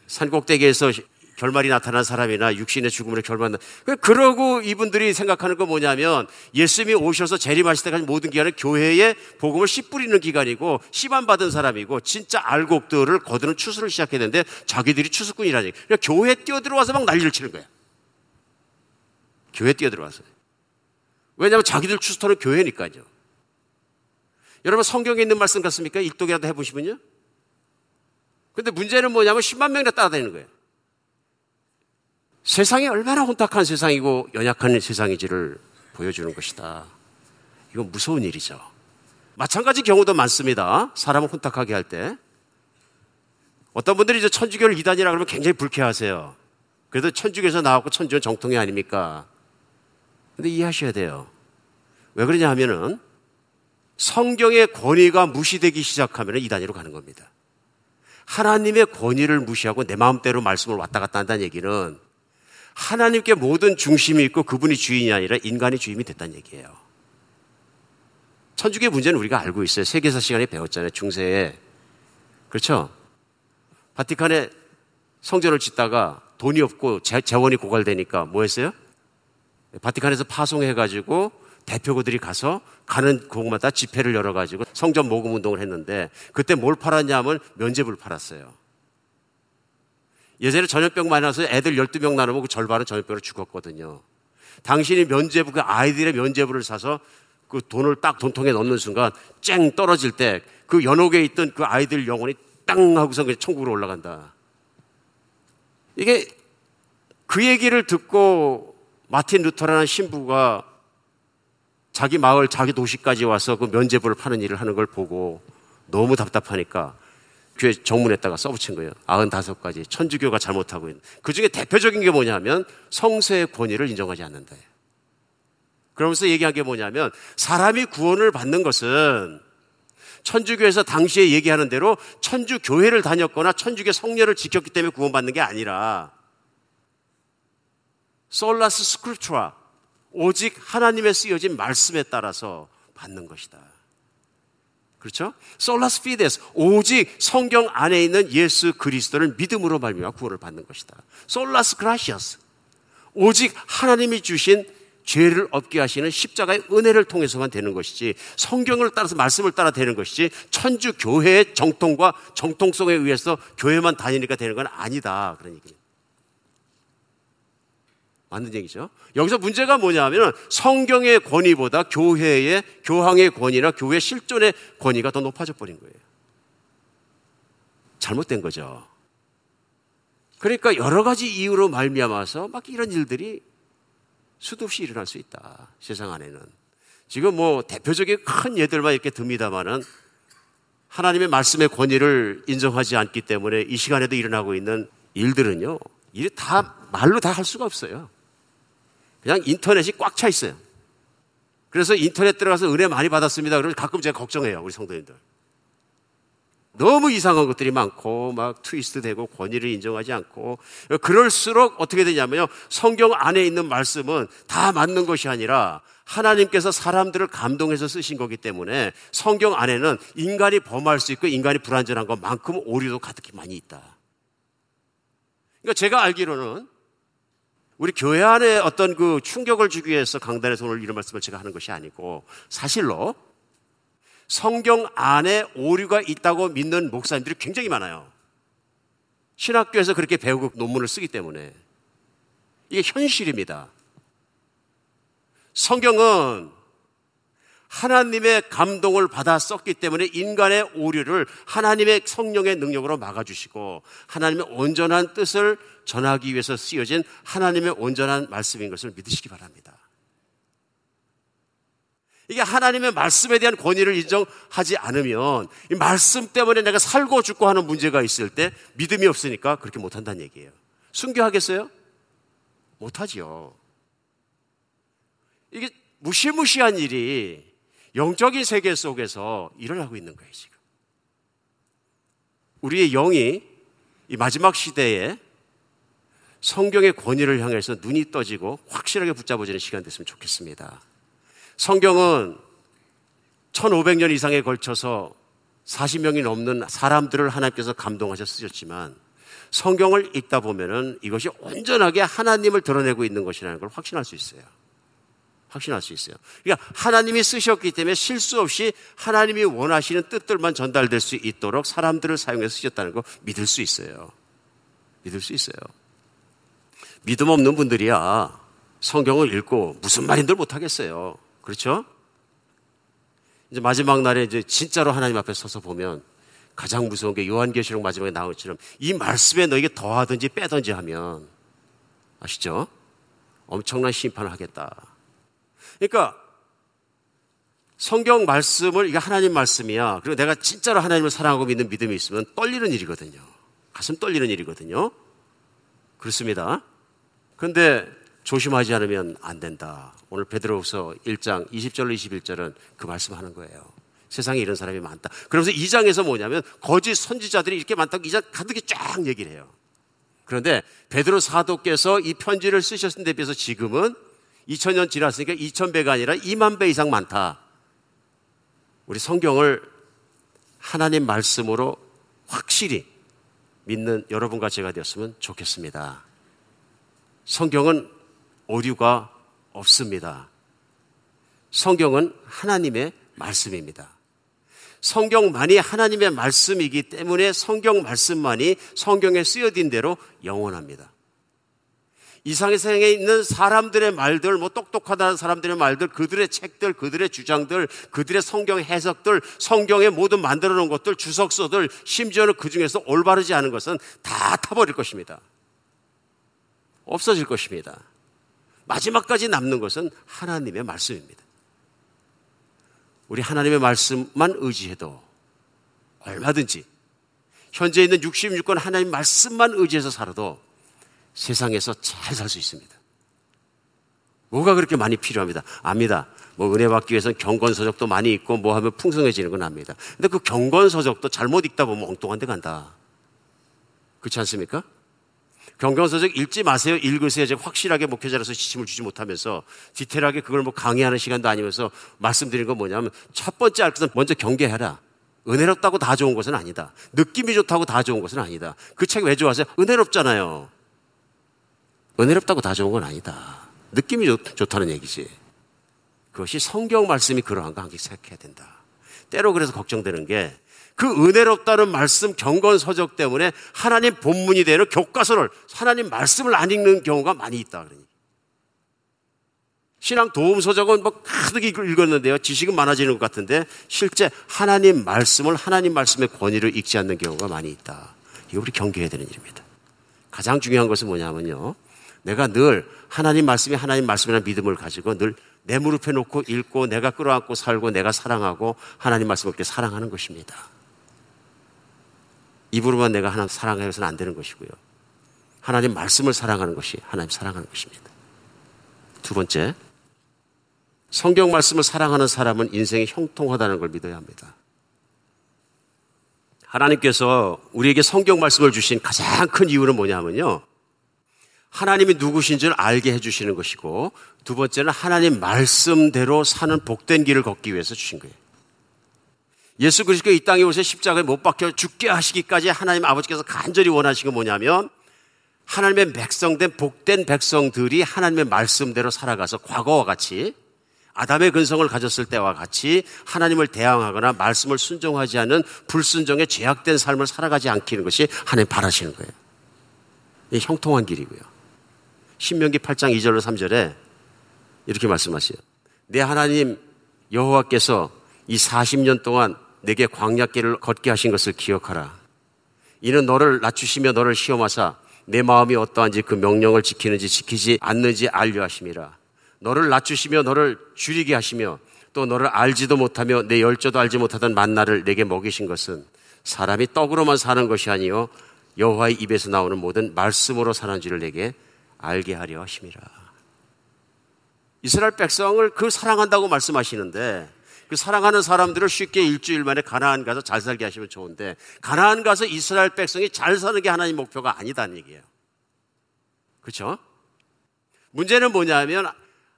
산 꼭대기에서 결말이 나타난 사람이나 육신의 죽음으로 결말 그러고 이분들이 생각하는 건 뭐냐면 예수님이 오셔서 재림하실 때까지 모든 기간은 교회에 복음을 씨 뿌리는 기간이고 씨만 받은 사람이고 진짜 알곡들을 거두는 추수를 시작했는데 자기들이 추수꾼이라니 그러니까 교회에 뛰어들어와서 막 난리를 치는 거야. 교회에 뛰어들어와서. 왜냐하면 자기들 추수터는 교회니까요. 여러분 성경에 있는 말씀 같습니까? 일독이라도 해보시면요. 근데 문제는 뭐냐면 10만 명이나 따라다니는 거예요. 세상이 얼마나 혼탁한 세상이고 연약한 세상인지를 보여주는 것이다. 이건 무서운 일이죠. 마찬가지 경우도 많습니다. 사람을 혼탁하게 할 때. 어떤 분들이 이제 천주교를 이단이라 그러면 굉장히 불쾌하세요. 그래도 천주교에서 나왔고 천주는 정통이 아닙니까? 근데 이해하셔야 돼요. 왜 그러냐 하면은 성경의 권위가 무시되기 시작하면 이단위로 가는 겁니다. 하나님의 권위를 무시하고 내 마음대로 말씀을 왔다 갔다 한다는 얘기는 하나님께 모든 중심이 있고 그분이 주인이 아니라 인간이 주인이 됐다는 얘기예요. 천주교 문제는 우리가 알고 있어요. 세계사 시간에 배웠잖아요. 중세에. 그렇죠? 바티칸에 성전을 짓다가 돈이 없고 재, 재원이 고갈되니까 뭐 했어요? 바티칸에서 파송해가지고 대표고들이 가서 가는 곳마다 집회를 열어가지고 성전 모금 운동을 했는데 그때 뭘 팔았냐면 면제부를 팔았어요. 예전에 전염병 많이 나서 애들 12명 나누면 그 절반은 전염병으로 죽었거든요. 당신이 면제부, 그 아이들의 면제부를 사서 그 돈을 딱 돈통에 넣는 순간 쨍 떨어질 때 그 연옥에 있던 그 아이들 영혼이 땅 하고서 그냥 천국으로 올라간다. 이게 그 얘기를 듣고 마틴 루터라는 신부가 자기 마을, 자기 도시까지 와서 그 면제부를 파는 일을 하는 걸 보고 너무 답답하니까 교회 정문에다가 써붙인 거예요. 95가지 천주교가 잘못하고 있는. 그 중에 대표적인 게 뭐냐면 성세의 권위를 인정하지 않는다. 그러면서 얘기한 게 뭐냐면 사람이 구원을 받는 것은 천주교에서 당시에 얘기하는 대로 천주교회를 다녔거나 천주교 성례를 지켰기 때문에 구원받는 게 아니라 Sola Scriptura 오직 하나님의 쓰여진 말씀에 따라서 받는 것이다. 그렇죠? Sola Fide 오직 성경 안에 있는 예수 그리스도를 믿음으로 말미암아 구원을 받는 것이다. 솔라스 그라시아스 오직 하나님이 주신 죄를 없게 하시는 십자가의 은혜를 통해서만 되는 것이지 성경을 따라서 말씀을 따라 되는 것이지 천주 교회의 정통과 정통성에 의해서 교회만 다니니까 되는 건 아니다 그런 얘기입니다. 맞는 얘기죠. 여기서 문제가 뭐냐면 성경의 권위보다 교회의 교황의 권위나 교회 실존의 권위가 더 높아져 버린 거예요. 잘못된 거죠. 그러니까 여러 가지 이유로 말미암아서 막 이런 일들이 수도 없이 일어날 수 있다. 세상 안에는. 지금 뭐 대표적인 큰 예들만 이렇게 듭니다만은 하나님의 말씀의 권위를 인정하지 않기 때문에 이 시간에도 일어나고 있는 일들은요. 이게 다 말로 다 할 수가 없어요. 그냥 인터넷이 꽉 차 있어요. 그래서 인터넷 들어가서 은혜 많이 받았습니다. 그러면 가끔 제가 걱정해요. 우리 성도님들. 너무 이상한 것들이 많고 막 트위스트 되고 권위를 인정하지 않고 그럴수록 어떻게 되냐면요. 성경 안에 있는 말씀은 다 맞는 것이 아니라 하나님께서 사람들을 감동해서 쓰신 거기 때문에 성경 안에는 인간이 범할 수 있고 인간이 불완전한 것만큼 오류도 가득히 많이 있다. 그러니까 제가 알기로는 우리 교회 안에 어떤 그 충격을 주기 위해서 강단에서 오늘 이런 말씀을 제가 하는 것이 아니고 사실로 성경 안에 오류가 있다고 믿는 목사님들이 굉장히 많아요. 신학교에서 그렇게 배우고 논문을 쓰기 때문에 이게 현실입니다. 성경은 하나님의 감동을 받아 썼기 때문에 인간의 오류를 하나님의 성령의 능력으로 막아주시고 하나님의 온전한 뜻을 전하기 위해서 쓰여진 하나님의 온전한 말씀인 것을 믿으시기 바랍니다. 이게 하나님의 말씀에 대한 권위를 인정하지 않으면 이 말씀 때문에 내가 살고 죽고 하는 문제가 있을 때 믿음이 없으니까 그렇게 못한다는 얘기예요. 순교하겠어요? 못하지요. 이게 무시무시한 일이 영적인 세계 속에서 일어나고 있는 거예요, 지금. 우리의 영이 이 마지막 시대에 성경의 권위를 향해서 눈이 떠지고 확실하게 붙잡아지는 시간 됐으면 좋겠습니다. 성경은 1500년 이상에 걸쳐서 40명이 넘는 사람들을 하나님께서 감동하셔 쓰셨지만 성경을 읽다 보면은 이것이 온전하게 하나님을 드러내고 있는 것이라는 걸 확신할 수 있어요. 확신할 수 있어요. 그러니까 하나님이 쓰셨기 때문에 실수 없이 하나님이 원하시는 뜻들만 전달될 수 있도록 사람들을 사용해서 쓰셨다는 거 믿을 수 있어요. 믿을 수 있어요. 믿음 없는 분들이야 성경을 읽고 무슨 말인들 못하겠어요. 그렇죠? 이제 마지막 날에 이제 진짜로 하나님 앞에 서서 보면 가장 무서운 게 요한계시록 마지막에 나온 것처럼 이 말씀에 너에게 더하든지 빼든지 하면 아시죠? 엄청난 심판을 하겠다. 그러니까 성경 말씀을 이게 하나님 말씀이야. 그리고 내가 진짜로 하나님을 사랑하고 믿는 믿음이 있으면 떨리는 일이거든요. 가슴 떨리는 일이거든요. 그렇습니다. 그런데 조심하지 않으면 안 된다. 오늘 베드로후서 1장 20절로 21절은 그 말씀하는 거예요. 세상에 이런 사람이 많다. 그러면서 2장에서 뭐냐면 거짓 선지자들이 이렇게 많다고 2장 가득히 쫙 얘기를 해요. 그런데 베드로 사도께서 이 편지를 쓰셨은 데 비해서 지금은 2000년 지났으니까 2000배가 아니라 2만 배 이상 많다. 우리 성경을 하나님 말씀으로 확실히 믿는 여러분과 제가 되었으면 좋겠습니다. 성경은 오류가 없습니다. 성경은 하나님의 말씀입니다. 성경만이 하나님의 말씀이기 때문에 성경 말씀만이 성경에 쓰여진 대로 영원합니다. 이 세상에 있는 사람들의 말들, 뭐 똑똑하다는 사람들의 말들, 그들의 책들, 그들의 주장들, 그들의 성경 해석들, 성경에 모든 만들어 놓은 것들, 주석서들, 심지어는 그 중에서 올바르지 않은 것은 다 타버릴 것입니다. 없어질 것입니다. 마지막까지 남는 것은 하나님의 말씀입니다. 우리 하나님의 말씀만 의지해도 얼마든지 현재 있는 66권 하나님 말씀만 의지해서 살아도 세상에서 잘 살 수 있습니다. 뭐가 그렇게 많이 필요합니다. 압니다. 뭐 은혜 받기 위해서는 경건서적도 많이 있고 뭐 하면 풍성해지는 건 압니다. 근데 그 경건서적도 잘못 읽다 보면 엉뚱한 데 간다. 그렇지 않습니까? 경건서적 읽지 마세요. 읽으세요. 제가 확실하게 목회자로서 지침을 주지 못하면서 디테일하게 그걸 뭐 강의하는 시간도 아니면서 말씀드린 건 뭐냐면 첫 번째 알 것은 먼저 경계해라. 은혜롭다고 다 좋은 것은 아니다. 느낌이 좋다고 다 좋은 것은 아니다. 그 책 왜 좋아하세요? 은혜롭잖아요. 은혜롭다고 다 좋은 건 아니다. 느낌이 좋, 좋다는 얘기지. 그것이 성경 말씀이 그러한가 한게 생각해야 된다. 때로 그래서 걱정되는 게 그 은혜롭다는 말씀 경건 서적 때문에 하나님 본문이 되는 교과서를 하나님 말씀을 안 읽는 경우가 많이 있다 그러니. 신앙 도움 서적은 뭐 가득 읽었는데요. 지식은 많아지는 것 같은데 실제 하나님 말씀을 하나님 말씀의 권위를 읽지 않는 경우가 많이 있다. 이거 우리 경계해야 되는 일입니다. 가장 중요한 것은 뭐냐면요. 내가 늘 하나님 말씀이 하나님 말씀이라는 믿음을 가지고 늘 내 무릎에 놓고 읽고 내가 끌어안고 살고 내가 사랑하고 하나님 말씀을 그렇게 사랑하는 것입니다. 입으로만 내가 하나님 사랑해서는 안 되는 것이고요. 하나님 말씀을 사랑하는 것이 하나님 사랑하는 것입니다. 두 번째, 성경 말씀을 사랑하는 사람은 인생이 형통하다는 걸 믿어야 합니다. 하나님께서 우리에게 성경 말씀을 주신 가장 큰 이유는 뭐냐면요. 하나님이 누구신지를 알게 해주시는 것이고 두 번째는 하나님 말씀대로 사는 복된 길을 걷기 위해서 주신 거예요. 예수 그리스도 이 땅에 오셔 십자가에 못 박혀 죽게 하시기까지 하나님 아버지께서 간절히 원하신 건 뭐냐면 하나님의 백성된 복된 백성들이 하나님의 말씀대로 살아가서 과거와 같이 아담의 근성을 가졌을 때와 같이 하나님을 대항하거나 말씀을 순종하지 않는 불순종의 죄악된 삶을 살아가지 않기는 것이 하나님 바라시는 거예요. 이 형통한 길이고요. 신명기 8장 2절로 3절에 이렇게 말씀하세요. 내 하나님 여호와께서 이 40년 동안 내게 광야길을 걷게 하신 것을 기억하라. 이는 너를 낮추시며 너를 시험하사 내 마음이 어떠한지 그 명령을 지키는지 지키지 않는지 알려 하심이라. 너를 낮추시며 너를 줄이게 하시며 또 너를 알지도 못하며 내 열조도 알지 못하던 만나를 내게 먹이신 것은 사람이 떡으로만 사는 것이 아니요 여호와의 입에서 나오는 모든 말씀으로 사는 줄을 내게 알게 하려 하심이라. 이스라엘 백성을 그 사랑한다고 말씀하시는데 그 사랑하는 사람들을 쉽게 일주일 만에 가나안 가서 잘 살게 하시면 좋은데 가나안 가서 이스라엘 백성이 잘 사는 게 하나님 목표가 아니다는 얘기예요. 그렇죠? 문제는 뭐냐면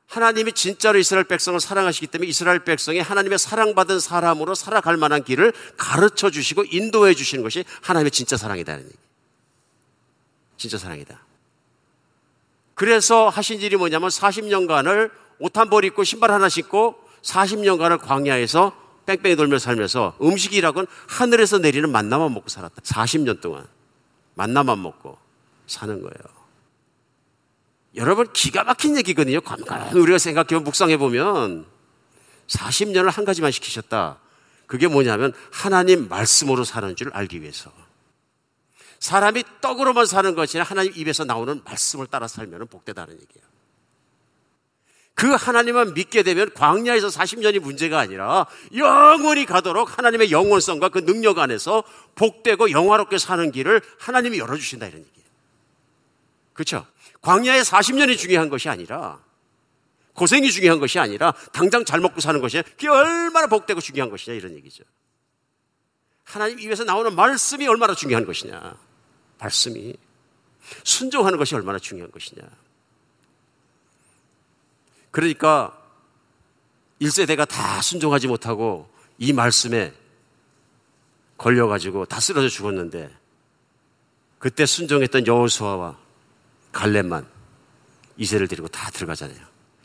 하나님이 진짜로 이스라엘 백성을 사랑하시기 때문에 이스라엘 백성이 하나님의 사랑받은 사람으로 살아갈 만한 길을 가르쳐 주시고 인도해 주시는 것이 하나님의 진짜 사랑이다는 얘기. 진짜 사랑이다. 그래서 하신 일이 뭐냐면 40년간을 옷 한 벌 입고 신발 하나 신고 40년간을 광야에서 뺑뺑이 돌며 살면서 음식이라고는 하늘에서 내리는 만나만 먹고 살았다. 40년 동안 만나만 먹고 사는 거예요. 여러분 기가 막힌 얘기거든요. 가만히 우리가 생각해 묵상해 보면 40년을 한 가지만 시키셨다. 그게 뭐냐면 하나님 말씀으로 사는 줄 알기 위해서. 사람이 떡으로만 사는 것이 아니라 하나님 입에서 나오는 말씀을 따라 살면 복되다는 얘기예요. 그 하나님만 믿게 되면 광야에서 40년이 문제가 아니라 영원히 가도록 하나님의 영원성과 그 능력 안에서 복되고 영화롭게 사는 길을 하나님이 열어주신다 이런 얘기예요. 그렇죠? 광야의 40년이 중요한 것이 아니라 고생이 중요한 것이 아니라 당장 잘 먹고 사는 것이 그게 얼마나 복되고 중요한 것이냐 이런 얘기죠. 하나님 입에서 나오는 말씀이 얼마나 중요한 것이냐. 말씀이 순종하는 것이 얼마나 중요한 것이냐. 그러니까 1세대가 다 순종하지 못하고 이 말씀에 걸려가지고 다 쓰러져 죽었는데 그때 순종했던 여호수아와 갈렙만 이세를 데리고 다 들어가잖아요.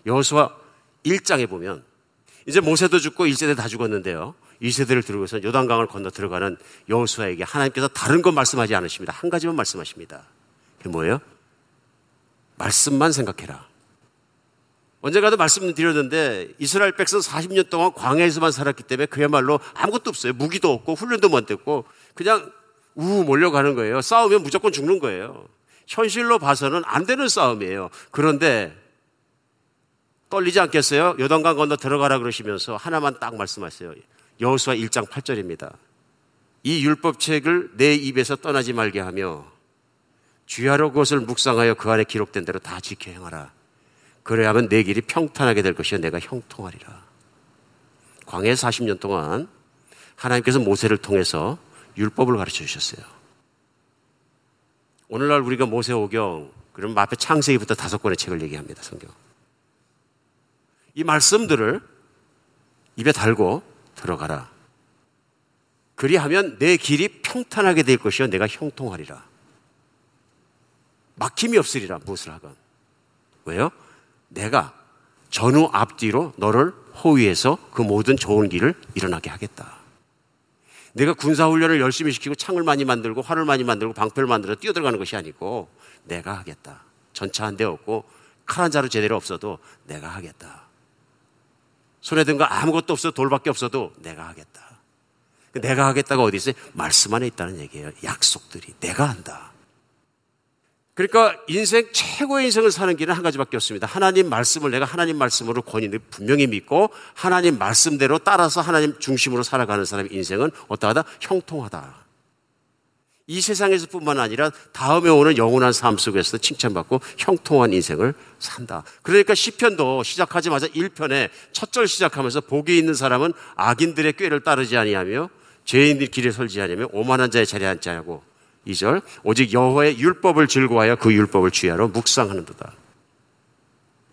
여호수아 1장에 보면 이제 모세도 죽고 1세대 다 죽었는데요. 2세대를 들고서 요단강을 건너 들어가는 여호수아에게 하나님께서 다른 건 말씀하지 않으십니다. 한 가지만 말씀하십니다. 그게 뭐예요? 말씀만 생각해라. 언젠가도 말씀드렸는데 이스라엘 백성 40년 동안 광야에서만 살았기 때문에 그야말로 아무것도 없어요. 무기도 없고 훈련도 못 됐고 그냥 우 몰려가는 거예요. 싸우면 무조건 죽는 거예요. 현실로 봐서는 안 되는 싸움이에요. 그런데 떨리지 않겠어요? 요단강 건너 들어가라 그러시면서 하나만 딱 말씀하세요. 여호수아 1장 8절입니다. 이 율법책을 내 입에서 떠나지 말게 하며 주야로 그것을 묵상하여 그 안에 기록된 대로 다 지켜 행하라. 그래야만 내 길이 평탄하게 될 것이요 내가 형통하리라. 광해 40년 동안 하나님께서 모세를 통해서 율법을 가르쳐 주셨어요. 오늘날 우리가 모세오경 그러면 앞에 창세기부터 다섯 권의 책을 얘기합니다. 성경. 이 말씀들을 입에 달고 들어가라. 그리하면 내 길이 평탄하게 될 것이요 내가 형통하리라. 막힘이 없으리라 무엇을 하건. 왜요? 내가 전후 앞뒤로 너를 호위해서 그 모든 좋은 길을 일어나게 하겠다. 내가 군사훈련을 열심히 시키고 창을 많이 만들고 활을 많이 만들고 방패를 만들어 뛰어들어가는 것이 아니고 내가 하겠다. 전차 한 대 없고 칼 한 자루 제대로 없어도 내가 하겠다. 손에 든 거 아무것도 없어 돌밖에 없어도 내가 하겠다. 내가 하겠다가 어디 있어요? 말씀 안에 있다는 얘기예요. 약속들이 내가 한다. 그러니까 인생 최고의 인생을 사는 길은 한 가지밖에 없습니다. 하나님 말씀을 내가 하나님 말씀으로 권위를 분명히 믿고 하나님 말씀대로 따라서 하나님 중심으로 살아가는 사람의 인생은 어떠하다? 형통하다. 이 세상에서뿐만 아니라 다음에 오는 영원한 삶 속에서 칭찬받고 형통한 인생을 산다. 그러니까 시편도 시작하자마자 1편에 첫절 시작하면서 복이 있는 사람은 악인들의 꾀를 따르지 아니하며 죄인들 길에 설지 아니하며 오만한 자의 자리에 앉지 않고 2절 오직 여호와의 율법을 즐거워하여 그 율법을 주야로 묵상하는도다.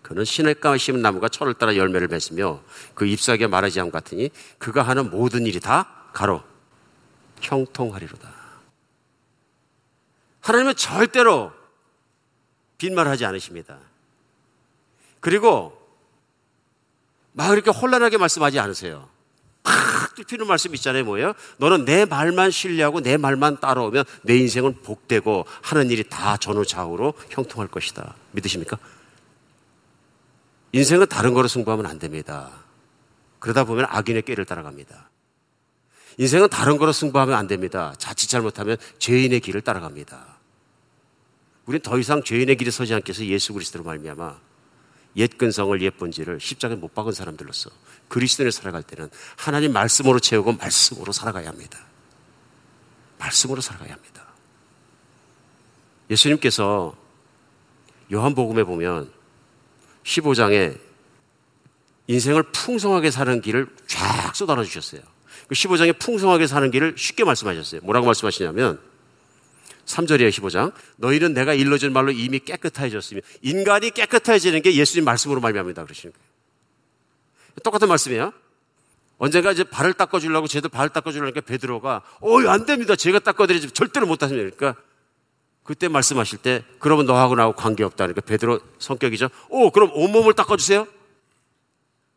그는 시냇가에 심은 나무가 철을 따라 열매를 맺으며 그 잎사귀에 마르지 않 같으니 그가 하는 모든 일이 다 가로 형통하리로다. 하나님은 절대로 빈말하지 않으십니다. 그리고 막 이렇게 혼란하게 말씀하지 않으세요. 탁 뚫히는 말씀 있잖아요. 뭐예요? 너는 내 말만 신뢰하고 내 말만 따라오면 내 인생은 복되고 하는 일이 다 전후좌우로 형통할 것이다. 믿으십니까? 인생은 다른 거로 승부하면 안 됩니다. 그러다 보면 악인의 꾀를 따라갑니다. 인생은 다른 거로 승부하면 안 됩니다. 자칫 잘못하면 죄인의 길을 따라갑니다. 우리는 더 이상 죄인의 길에 서지 않게 해서 예수 그리스도로 말미암아 옛 근성을 옛 본질을 십자가에 못 박은 사람들로서 그리스도인을 살아갈 때는 하나님 말씀으로 채우고 말씀으로 살아가야 합니다. 말씀으로 살아가야 합니다. 예수님께서 요한복음에 보면 15장에 인생을 풍성하게 사는 길을 쫙 쏟아놔 주셨어요. 그 15장에 풍성하게 사는 길을 쉽게 말씀하셨어요. 뭐라고 말씀하시냐면 3절이에요, 15장. 너희는 내가 일러준 말로 이미 깨끗해졌으며 인간이 깨끗해지는 게 예수님 말씀으로 말미암니다. 그러시는 거예요. 똑같은 말씀이에요. 언젠가 이제 발을 닦아 주려고 쟤도 발을 닦아 주려니까 베드로가 어이 안 됩니다. 제가 닦아 드리지 절대로 못 하십니다. 그러니까 그때 말씀하실 때 그러면 너하고 나하고 관계없다. 그러니까 베드로 성격이죠. 오 그럼 온몸을 닦아 주세요.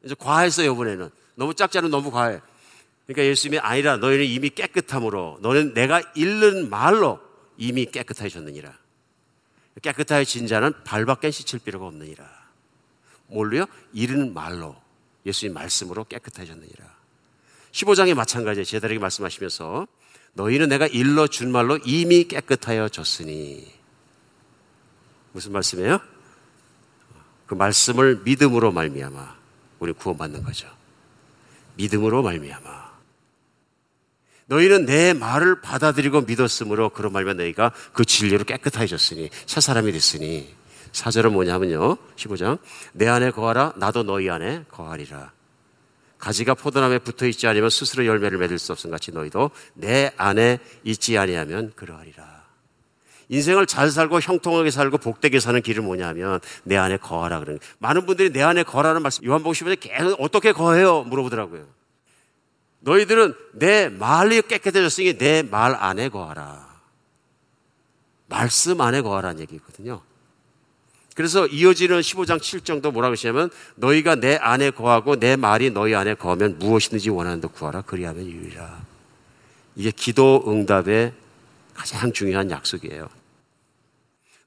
이제 과했어요 이번에는. 너무 작지 않으면 너무 과해. 그러니까 예수님이 아니라 너희는 이미 깨끗함으로 너는 내가 읽는 말로 이미 깨끗해졌느니라. 깨끗해진 자는 발밖에 씻을 필요가 없느니라. 뭘로요? 이르는 말로 예수님 말씀으로 깨끗해졌느니라. 15장에 마찬가지에 제자에게 말씀하시면서 너희는 내가 일러 준 말로 이미 깨끗하여졌으니 무슨 말씀이에요? 그 말씀을 믿음으로 말미암아 우리 구원받는 거죠. 믿음으로 말미암아 너희는 내 말을 받아들이고 믿었으므로 그런 말면 너희가 그 진리로 깨끗해졌으니 새 사람이 됐으니 사절은 뭐냐면요. 15장. 내 안에 거하라. 나도 너희 안에 거하리라. 가지가 포도나무에 붙어 있지 않으면 스스로 열매를 맺을 수 없음 같이 너희도 내 안에 있지 아니하면 그러하리라. 인생을 잘 살고 형통하게 살고 복되게 사는 길은 뭐냐면 내 안에 거하라 그러는 많은 분들이 내 안에 거하라는 말씀 요한복음 15장에 계속 어떻게 거해요? 물어보더라고요. 너희들은 내 말이 깨끗해졌으니 내 말 안에 거하라. 말씀 안에 거하라는 얘기거든요. 그래서 이어지는 15장 7정도 뭐라고 하시냐면 너희가 내 안에 거하고 내 말이 너희 안에 거하면 무엇이든지 원하는 데 구하라 그리하면 유리라. 이게 기도 응답의 가장 중요한 약속이에요.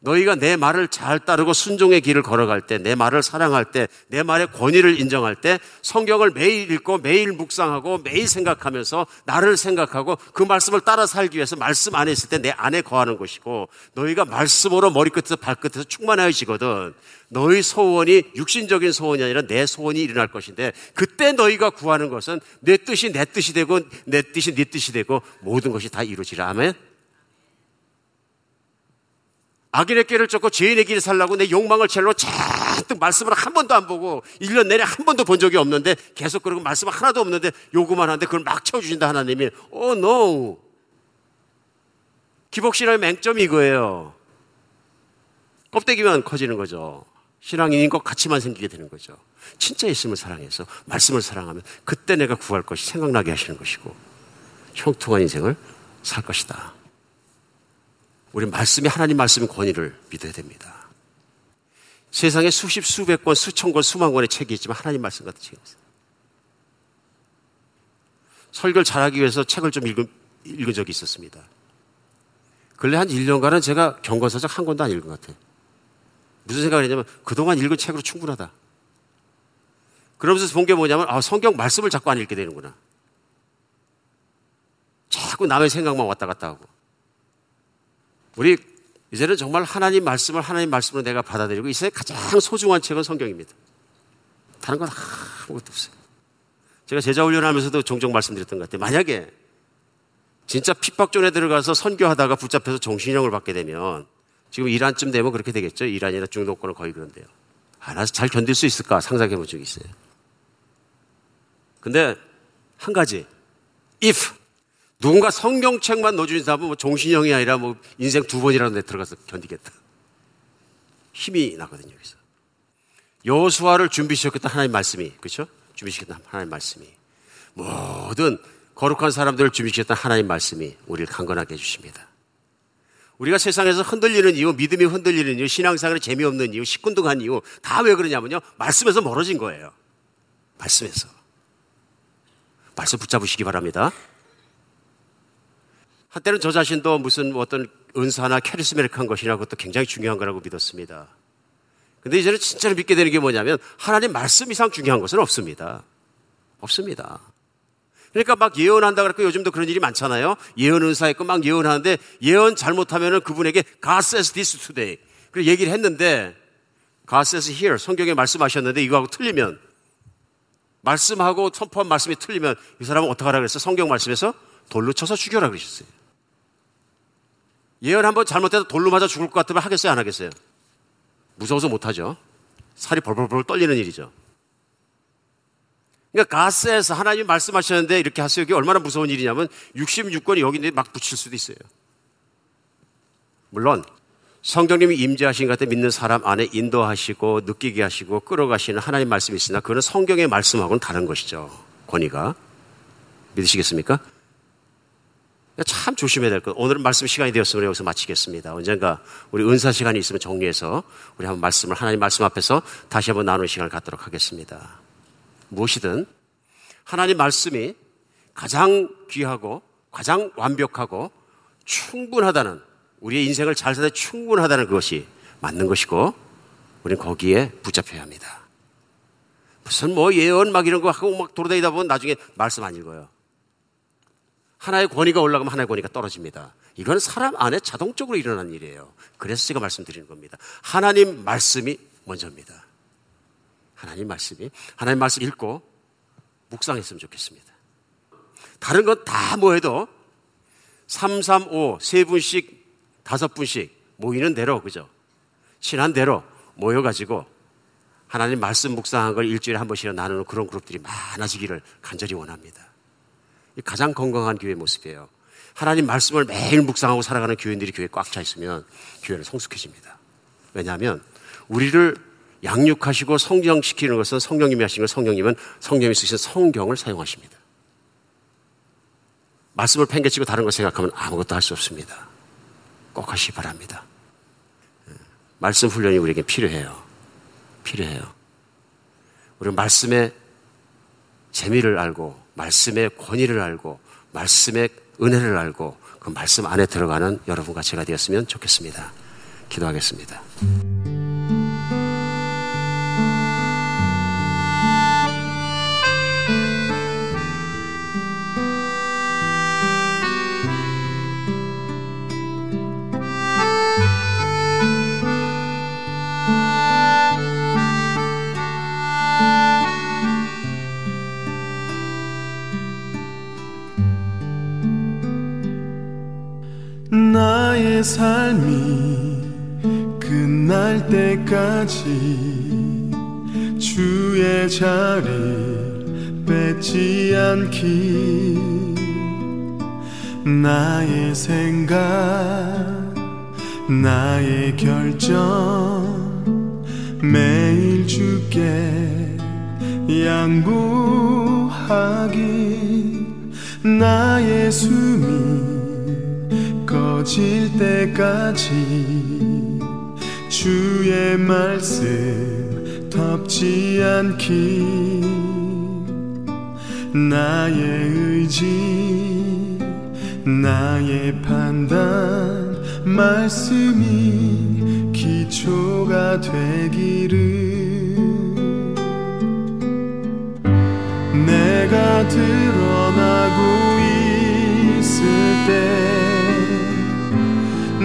너희가 내 말을 잘 따르고 순종의 길을 걸어갈 때, 내 말을 사랑할 때, 내 말의 권위를 인정할 때, 성경을 매일 읽고 매일 묵상하고 매일 생각하면서 나를 생각하고 그 말씀을 따라 살기 위해서 말씀 안에 있을 때 내 안에 거하는 것이고, 너희가 말씀으로 머리끝에서 발끝에서 충만하여지거든. 너희 소원이 육신적인 소원이 아니라 내 소원이 일어날 것인데, 그때 너희가 구하는 것은 내 뜻이 내 뜻이 되고, 내 뜻이 네 뜻이 되고, 모든 것이 다 이루어지라. 아멘. 악인의 길을 쫓고 죄인의 길을 살라고 내 욕망을 채로 잔뜩 말씀을 한 번도 안 보고 1년 내내 한 번도 본 적이 없는데 계속 그러고 말씀 하나도 없는데 요구만 하는데 그걸 막 채워주신다 하나님이 oh no. 기복신앙의 맹점이 이거예요. 껍데기만 커지는 거죠. 신앙인인 것 같이만 생기게 되는 거죠. 진짜 예수님을 사랑해서 말씀을 사랑하면 그때 내가 구할 것이 생각나게 하시는 것이고 형통한 인생을 살 것이다. 우리 말씀이 하나님 말씀의 권위를 믿어야 됩니다. 세상에 수십, 수백 권, 수천 권, 수만 권의 책이 있지만 하나님 말씀 같은 책이 없어요. 설교를 잘하기 위해서 책을 좀 읽은, 읽은 적이 있었습니다. 근래 한 1년간은 제가 경건서적 한 권도 안 읽은 것 같아요. 무슨 생각을 했냐면 그동안 읽은 책으로 충분하다. 그러면서 본 게 뭐냐면 아, 성경 말씀을 자꾸 안 읽게 되는구나. 자꾸 남의 생각만 왔다 갔다 하고. 우리 이제는 정말 하나님 말씀을 하나님 말씀으로 내가 받아들이고 이 세상에 가장 소중한 책은 성경입니다. 다른 건 아무것도 없어요. 제가 제자 훈련하면서도 종종 말씀드렸던 것 같아요. 만약에 진짜 핍박존에 들어가서 선교하다가 붙잡혀서 정신형을 받게 되면 지금 이란쯤 되면 그렇게 되겠죠. 이란이나 중동권은 거의 그런데요. 알아서 잘 견딜 수 있을까 상상해 본 적이 있어요. 근데 한 가지, if 누군가 성경책만 넣어주신다면 뭐 종신형이 아니라 뭐 인생 두 번이라도 내 들어가서 견디겠다. 힘이 나거든요, 여기서. 여수아를 준비시켰다 하나님 말씀이, 그렇죠? 준비시켰다 하나님 말씀이. 모든 거룩한 사람들을 준비시켰다 하나님 말씀이 우리를 강건하게 해 주십니다. 우리가 세상에서 흔들리는 이유, 믿음이 흔들리는 이유, 신앙생활에 재미없는 이유, 시큰둥한 이유, 다 왜 그러냐면요. 말씀에서 멀어진 거예요. 말씀에서. 말씀 붙잡으시기 바랍니다. 한때는 저 자신도 무슨 어떤 은사나 캐리스메릭한 것이나 그것도 굉장히 중요한 거라고 믿었습니다. 근데 이제는 진짜로 믿게 되는 게 뭐냐면 하나님 말씀 이상 중요한 것은 없습니다. 없습니다. 그러니까 막 예언한다 그랬고 요즘도 그런 일이 많잖아요. 예언 은사 있고 막 예언하는데 예언 잘못하면은 그분에게 God says this today. 그리고 얘기를 했는데 God says here 성경에 말씀하셨는데 이거하고 틀리면 말씀하고 선포한 말씀이 틀리면 이 사람은 어떻게 하라 그랬어? 성경 말씀에서 돌로 쳐서 죽여라 그러셨어요. 예언 한번 잘못해서 돌로 맞아 죽을 것 같으면 하겠어요? 안 하겠어요? 무서워서 못하죠. 살이 벌벌벌 떨리는 일이죠. 그러니까 가스에서 하나님 말씀하셨는데 이렇게 하세요. 이게 얼마나 무서운 일이냐면 66권이 여기 막 붙일 수도 있어요. 물론 성령님이 임재하신 것 같아 믿는 사람 안에 인도하시고 느끼게 하시고 끌어가시는 하나님 말씀이 있으나 그거는 성경의 말씀하고는 다른 것이죠. 권위가. 믿으시겠습니까? 참 조심해야 될 것. 오늘은 말씀 시간이 되었으면 여기서 마치겠습니다. 언젠가 우리 은사 시간이 있으면 정리해서 우리 한번 말씀을 하나님 말씀 앞에서 다시 한번 나누는 시간을 갖도록 하겠습니다. 무엇이든 하나님 말씀이 가장 귀하고 가장 완벽하고 충분하다는 우리의 인생을 잘 살다 충분하다는 것이 맞는 것이고 우리는 거기에 붙잡혀야 합니다. 무슨 뭐 예언 막 이런 거 하고 막 돌아다니다 보면 나중에 말씀 안 읽어요. 하나의 권위가 올라가면 하나의 권위가 떨어집니다. 이건 사람 안에 자동적으로 일어나는 일이에요. 그래서 제가 말씀드리는 겁니다. 하나님 말씀이 먼저입니다. 하나님 말씀이 하나님 말씀 읽고 묵상했으면 좋겠습니다. 다른 건 다 뭐해도 3, 3, 5, 세 분씩, 다섯 분씩 모이는 대로, 그죠? 친한 대로 모여가지고 하나님 말씀 묵상한 걸 일주일에 한 번씩이나 나누는 그런 그룹들이 많아지기를 간절히 원합니다. 가장 건강한 교회 모습이에요. 하나님 말씀을 매일 묵상하고 살아가는 교인들이 교회에 꽉 차 있으면 교회는 성숙해집니다. 왜냐하면 우리를 양육하시고 성장시키는 것은 성령님이 하시는 것, 성령님은 성령이 쓰신 성경을 사용하십니다. 말씀을 팽개치고 다른 걸 생각하면 아무것도 할 수 없습니다. 꼭 하시기 바랍니다. 예, 말씀 훈련이 우리에게 필요해요. 필요해요. 우리 말씀의 재미를 알고, 말씀의 권위를 알고, 말씀의 은혜를 알고, 그 말씀 안에 들어가는 여러분과 제가 되었으면 좋겠습니다. 기도하겠습니다. 나의 삶이 끝날 때까지 주의 자리를 뺏지 않기. 나의 생각 나의 결정 매일 주께 양보하기. 나의 숨이 꺼질 때까지 주의 말씀 덮지 않기. 나의 의지 나의 판단 말씀이 기초가 되기를. 내가 드러나고 있을 때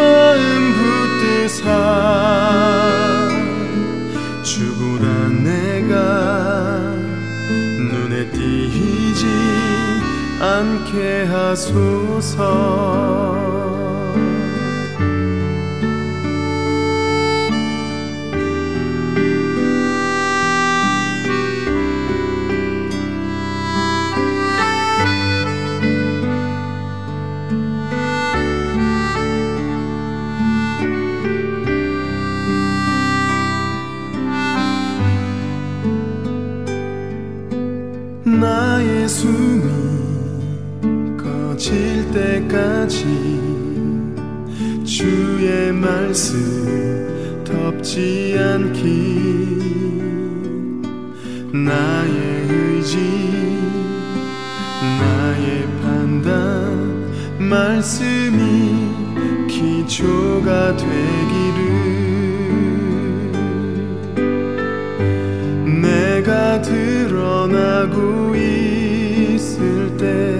마음 붙드사 주보다 내가 눈에 띄지 않게 하소서 때까지 주의 말씀 덮지 않기. 나의 의지 나의 판단 말씀이 기초가 되기를. 내가 드러나고 있을 때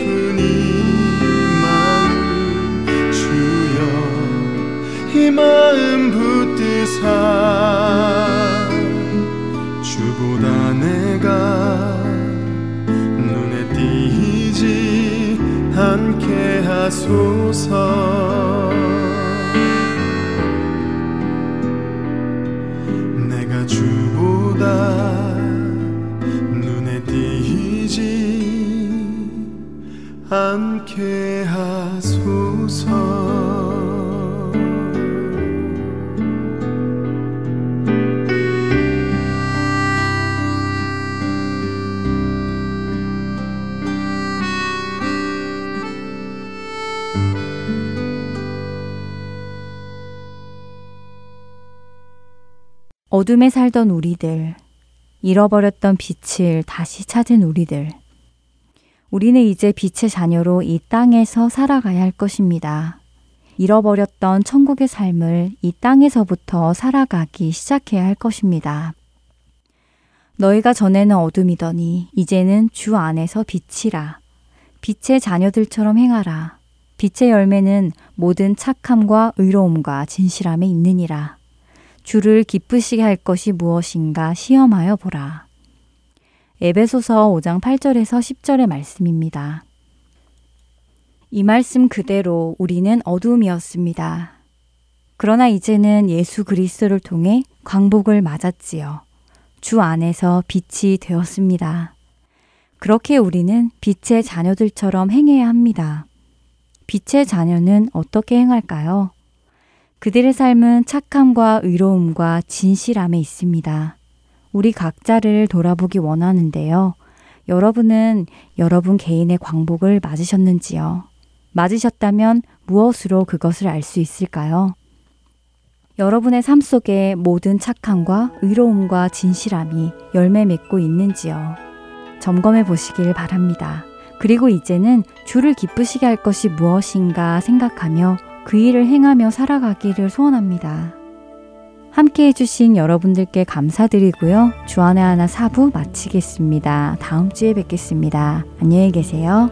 마음 붙드사 주보다 내가 눈에 띄지 않게 하소서. 내가 주보다 눈에 띄지 않게 하소서 어둠에 살던 우리들, 잃어버렸던 빛을 다시 찾은 우리들. 우리는 이제 빛의 자녀로 이 땅에서 살아가야 할 것입니다. 잃어버렸던 천국의 삶을 이 땅에서부터 살아가기 시작해야 할 것입니다. 너희가 전에는 어둠이더니 이제는 주 안에서 빛이라. 빛의 자녀들처럼 행하라. 빛의 열매는 모든 착함과 의로움과 진실함에 있느니라. 주를 기쁘시게 할 것이 무엇인가 시험하여 보라. 에베소서 5장 8절에서 10절의 말씀입니다. 이 말씀 그대로 우리는 어둠이었습니다. 그러나 이제는 예수 그리스도를 통해 광복을 맞았지요. 주 안에서 빛이 되었습니다. 그렇게 우리는 빛의 자녀들처럼 행해야 합니다. 빛의 자녀는 어떻게 행할까요? 그들의 삶은 착함과 의로움과 진실함에 있습니다. 우리 각자를 돌아보기 원하는데요. 여러분은 여러분 개인의 광복을 맞으셨는지요? 맞으셨다면 무엇으로 그것을 알 수 있을까요? 여러분의 삶 속에 모든 착함과 의로움과 진실함이 열매 맺고 있는지요? 점검해 보시길 바랍니다. 그리고 이제는 주를 기쁘시게 할 것이 무엇인가 생각하며 그 일을 행하며 살아가기를 소원합니다. 함께 해주신 여러분들께 감사드리고요. 주안의 하나 사부 마치겠습니다. 다음 주에 뵙겠습니다. 안녕히 계세요.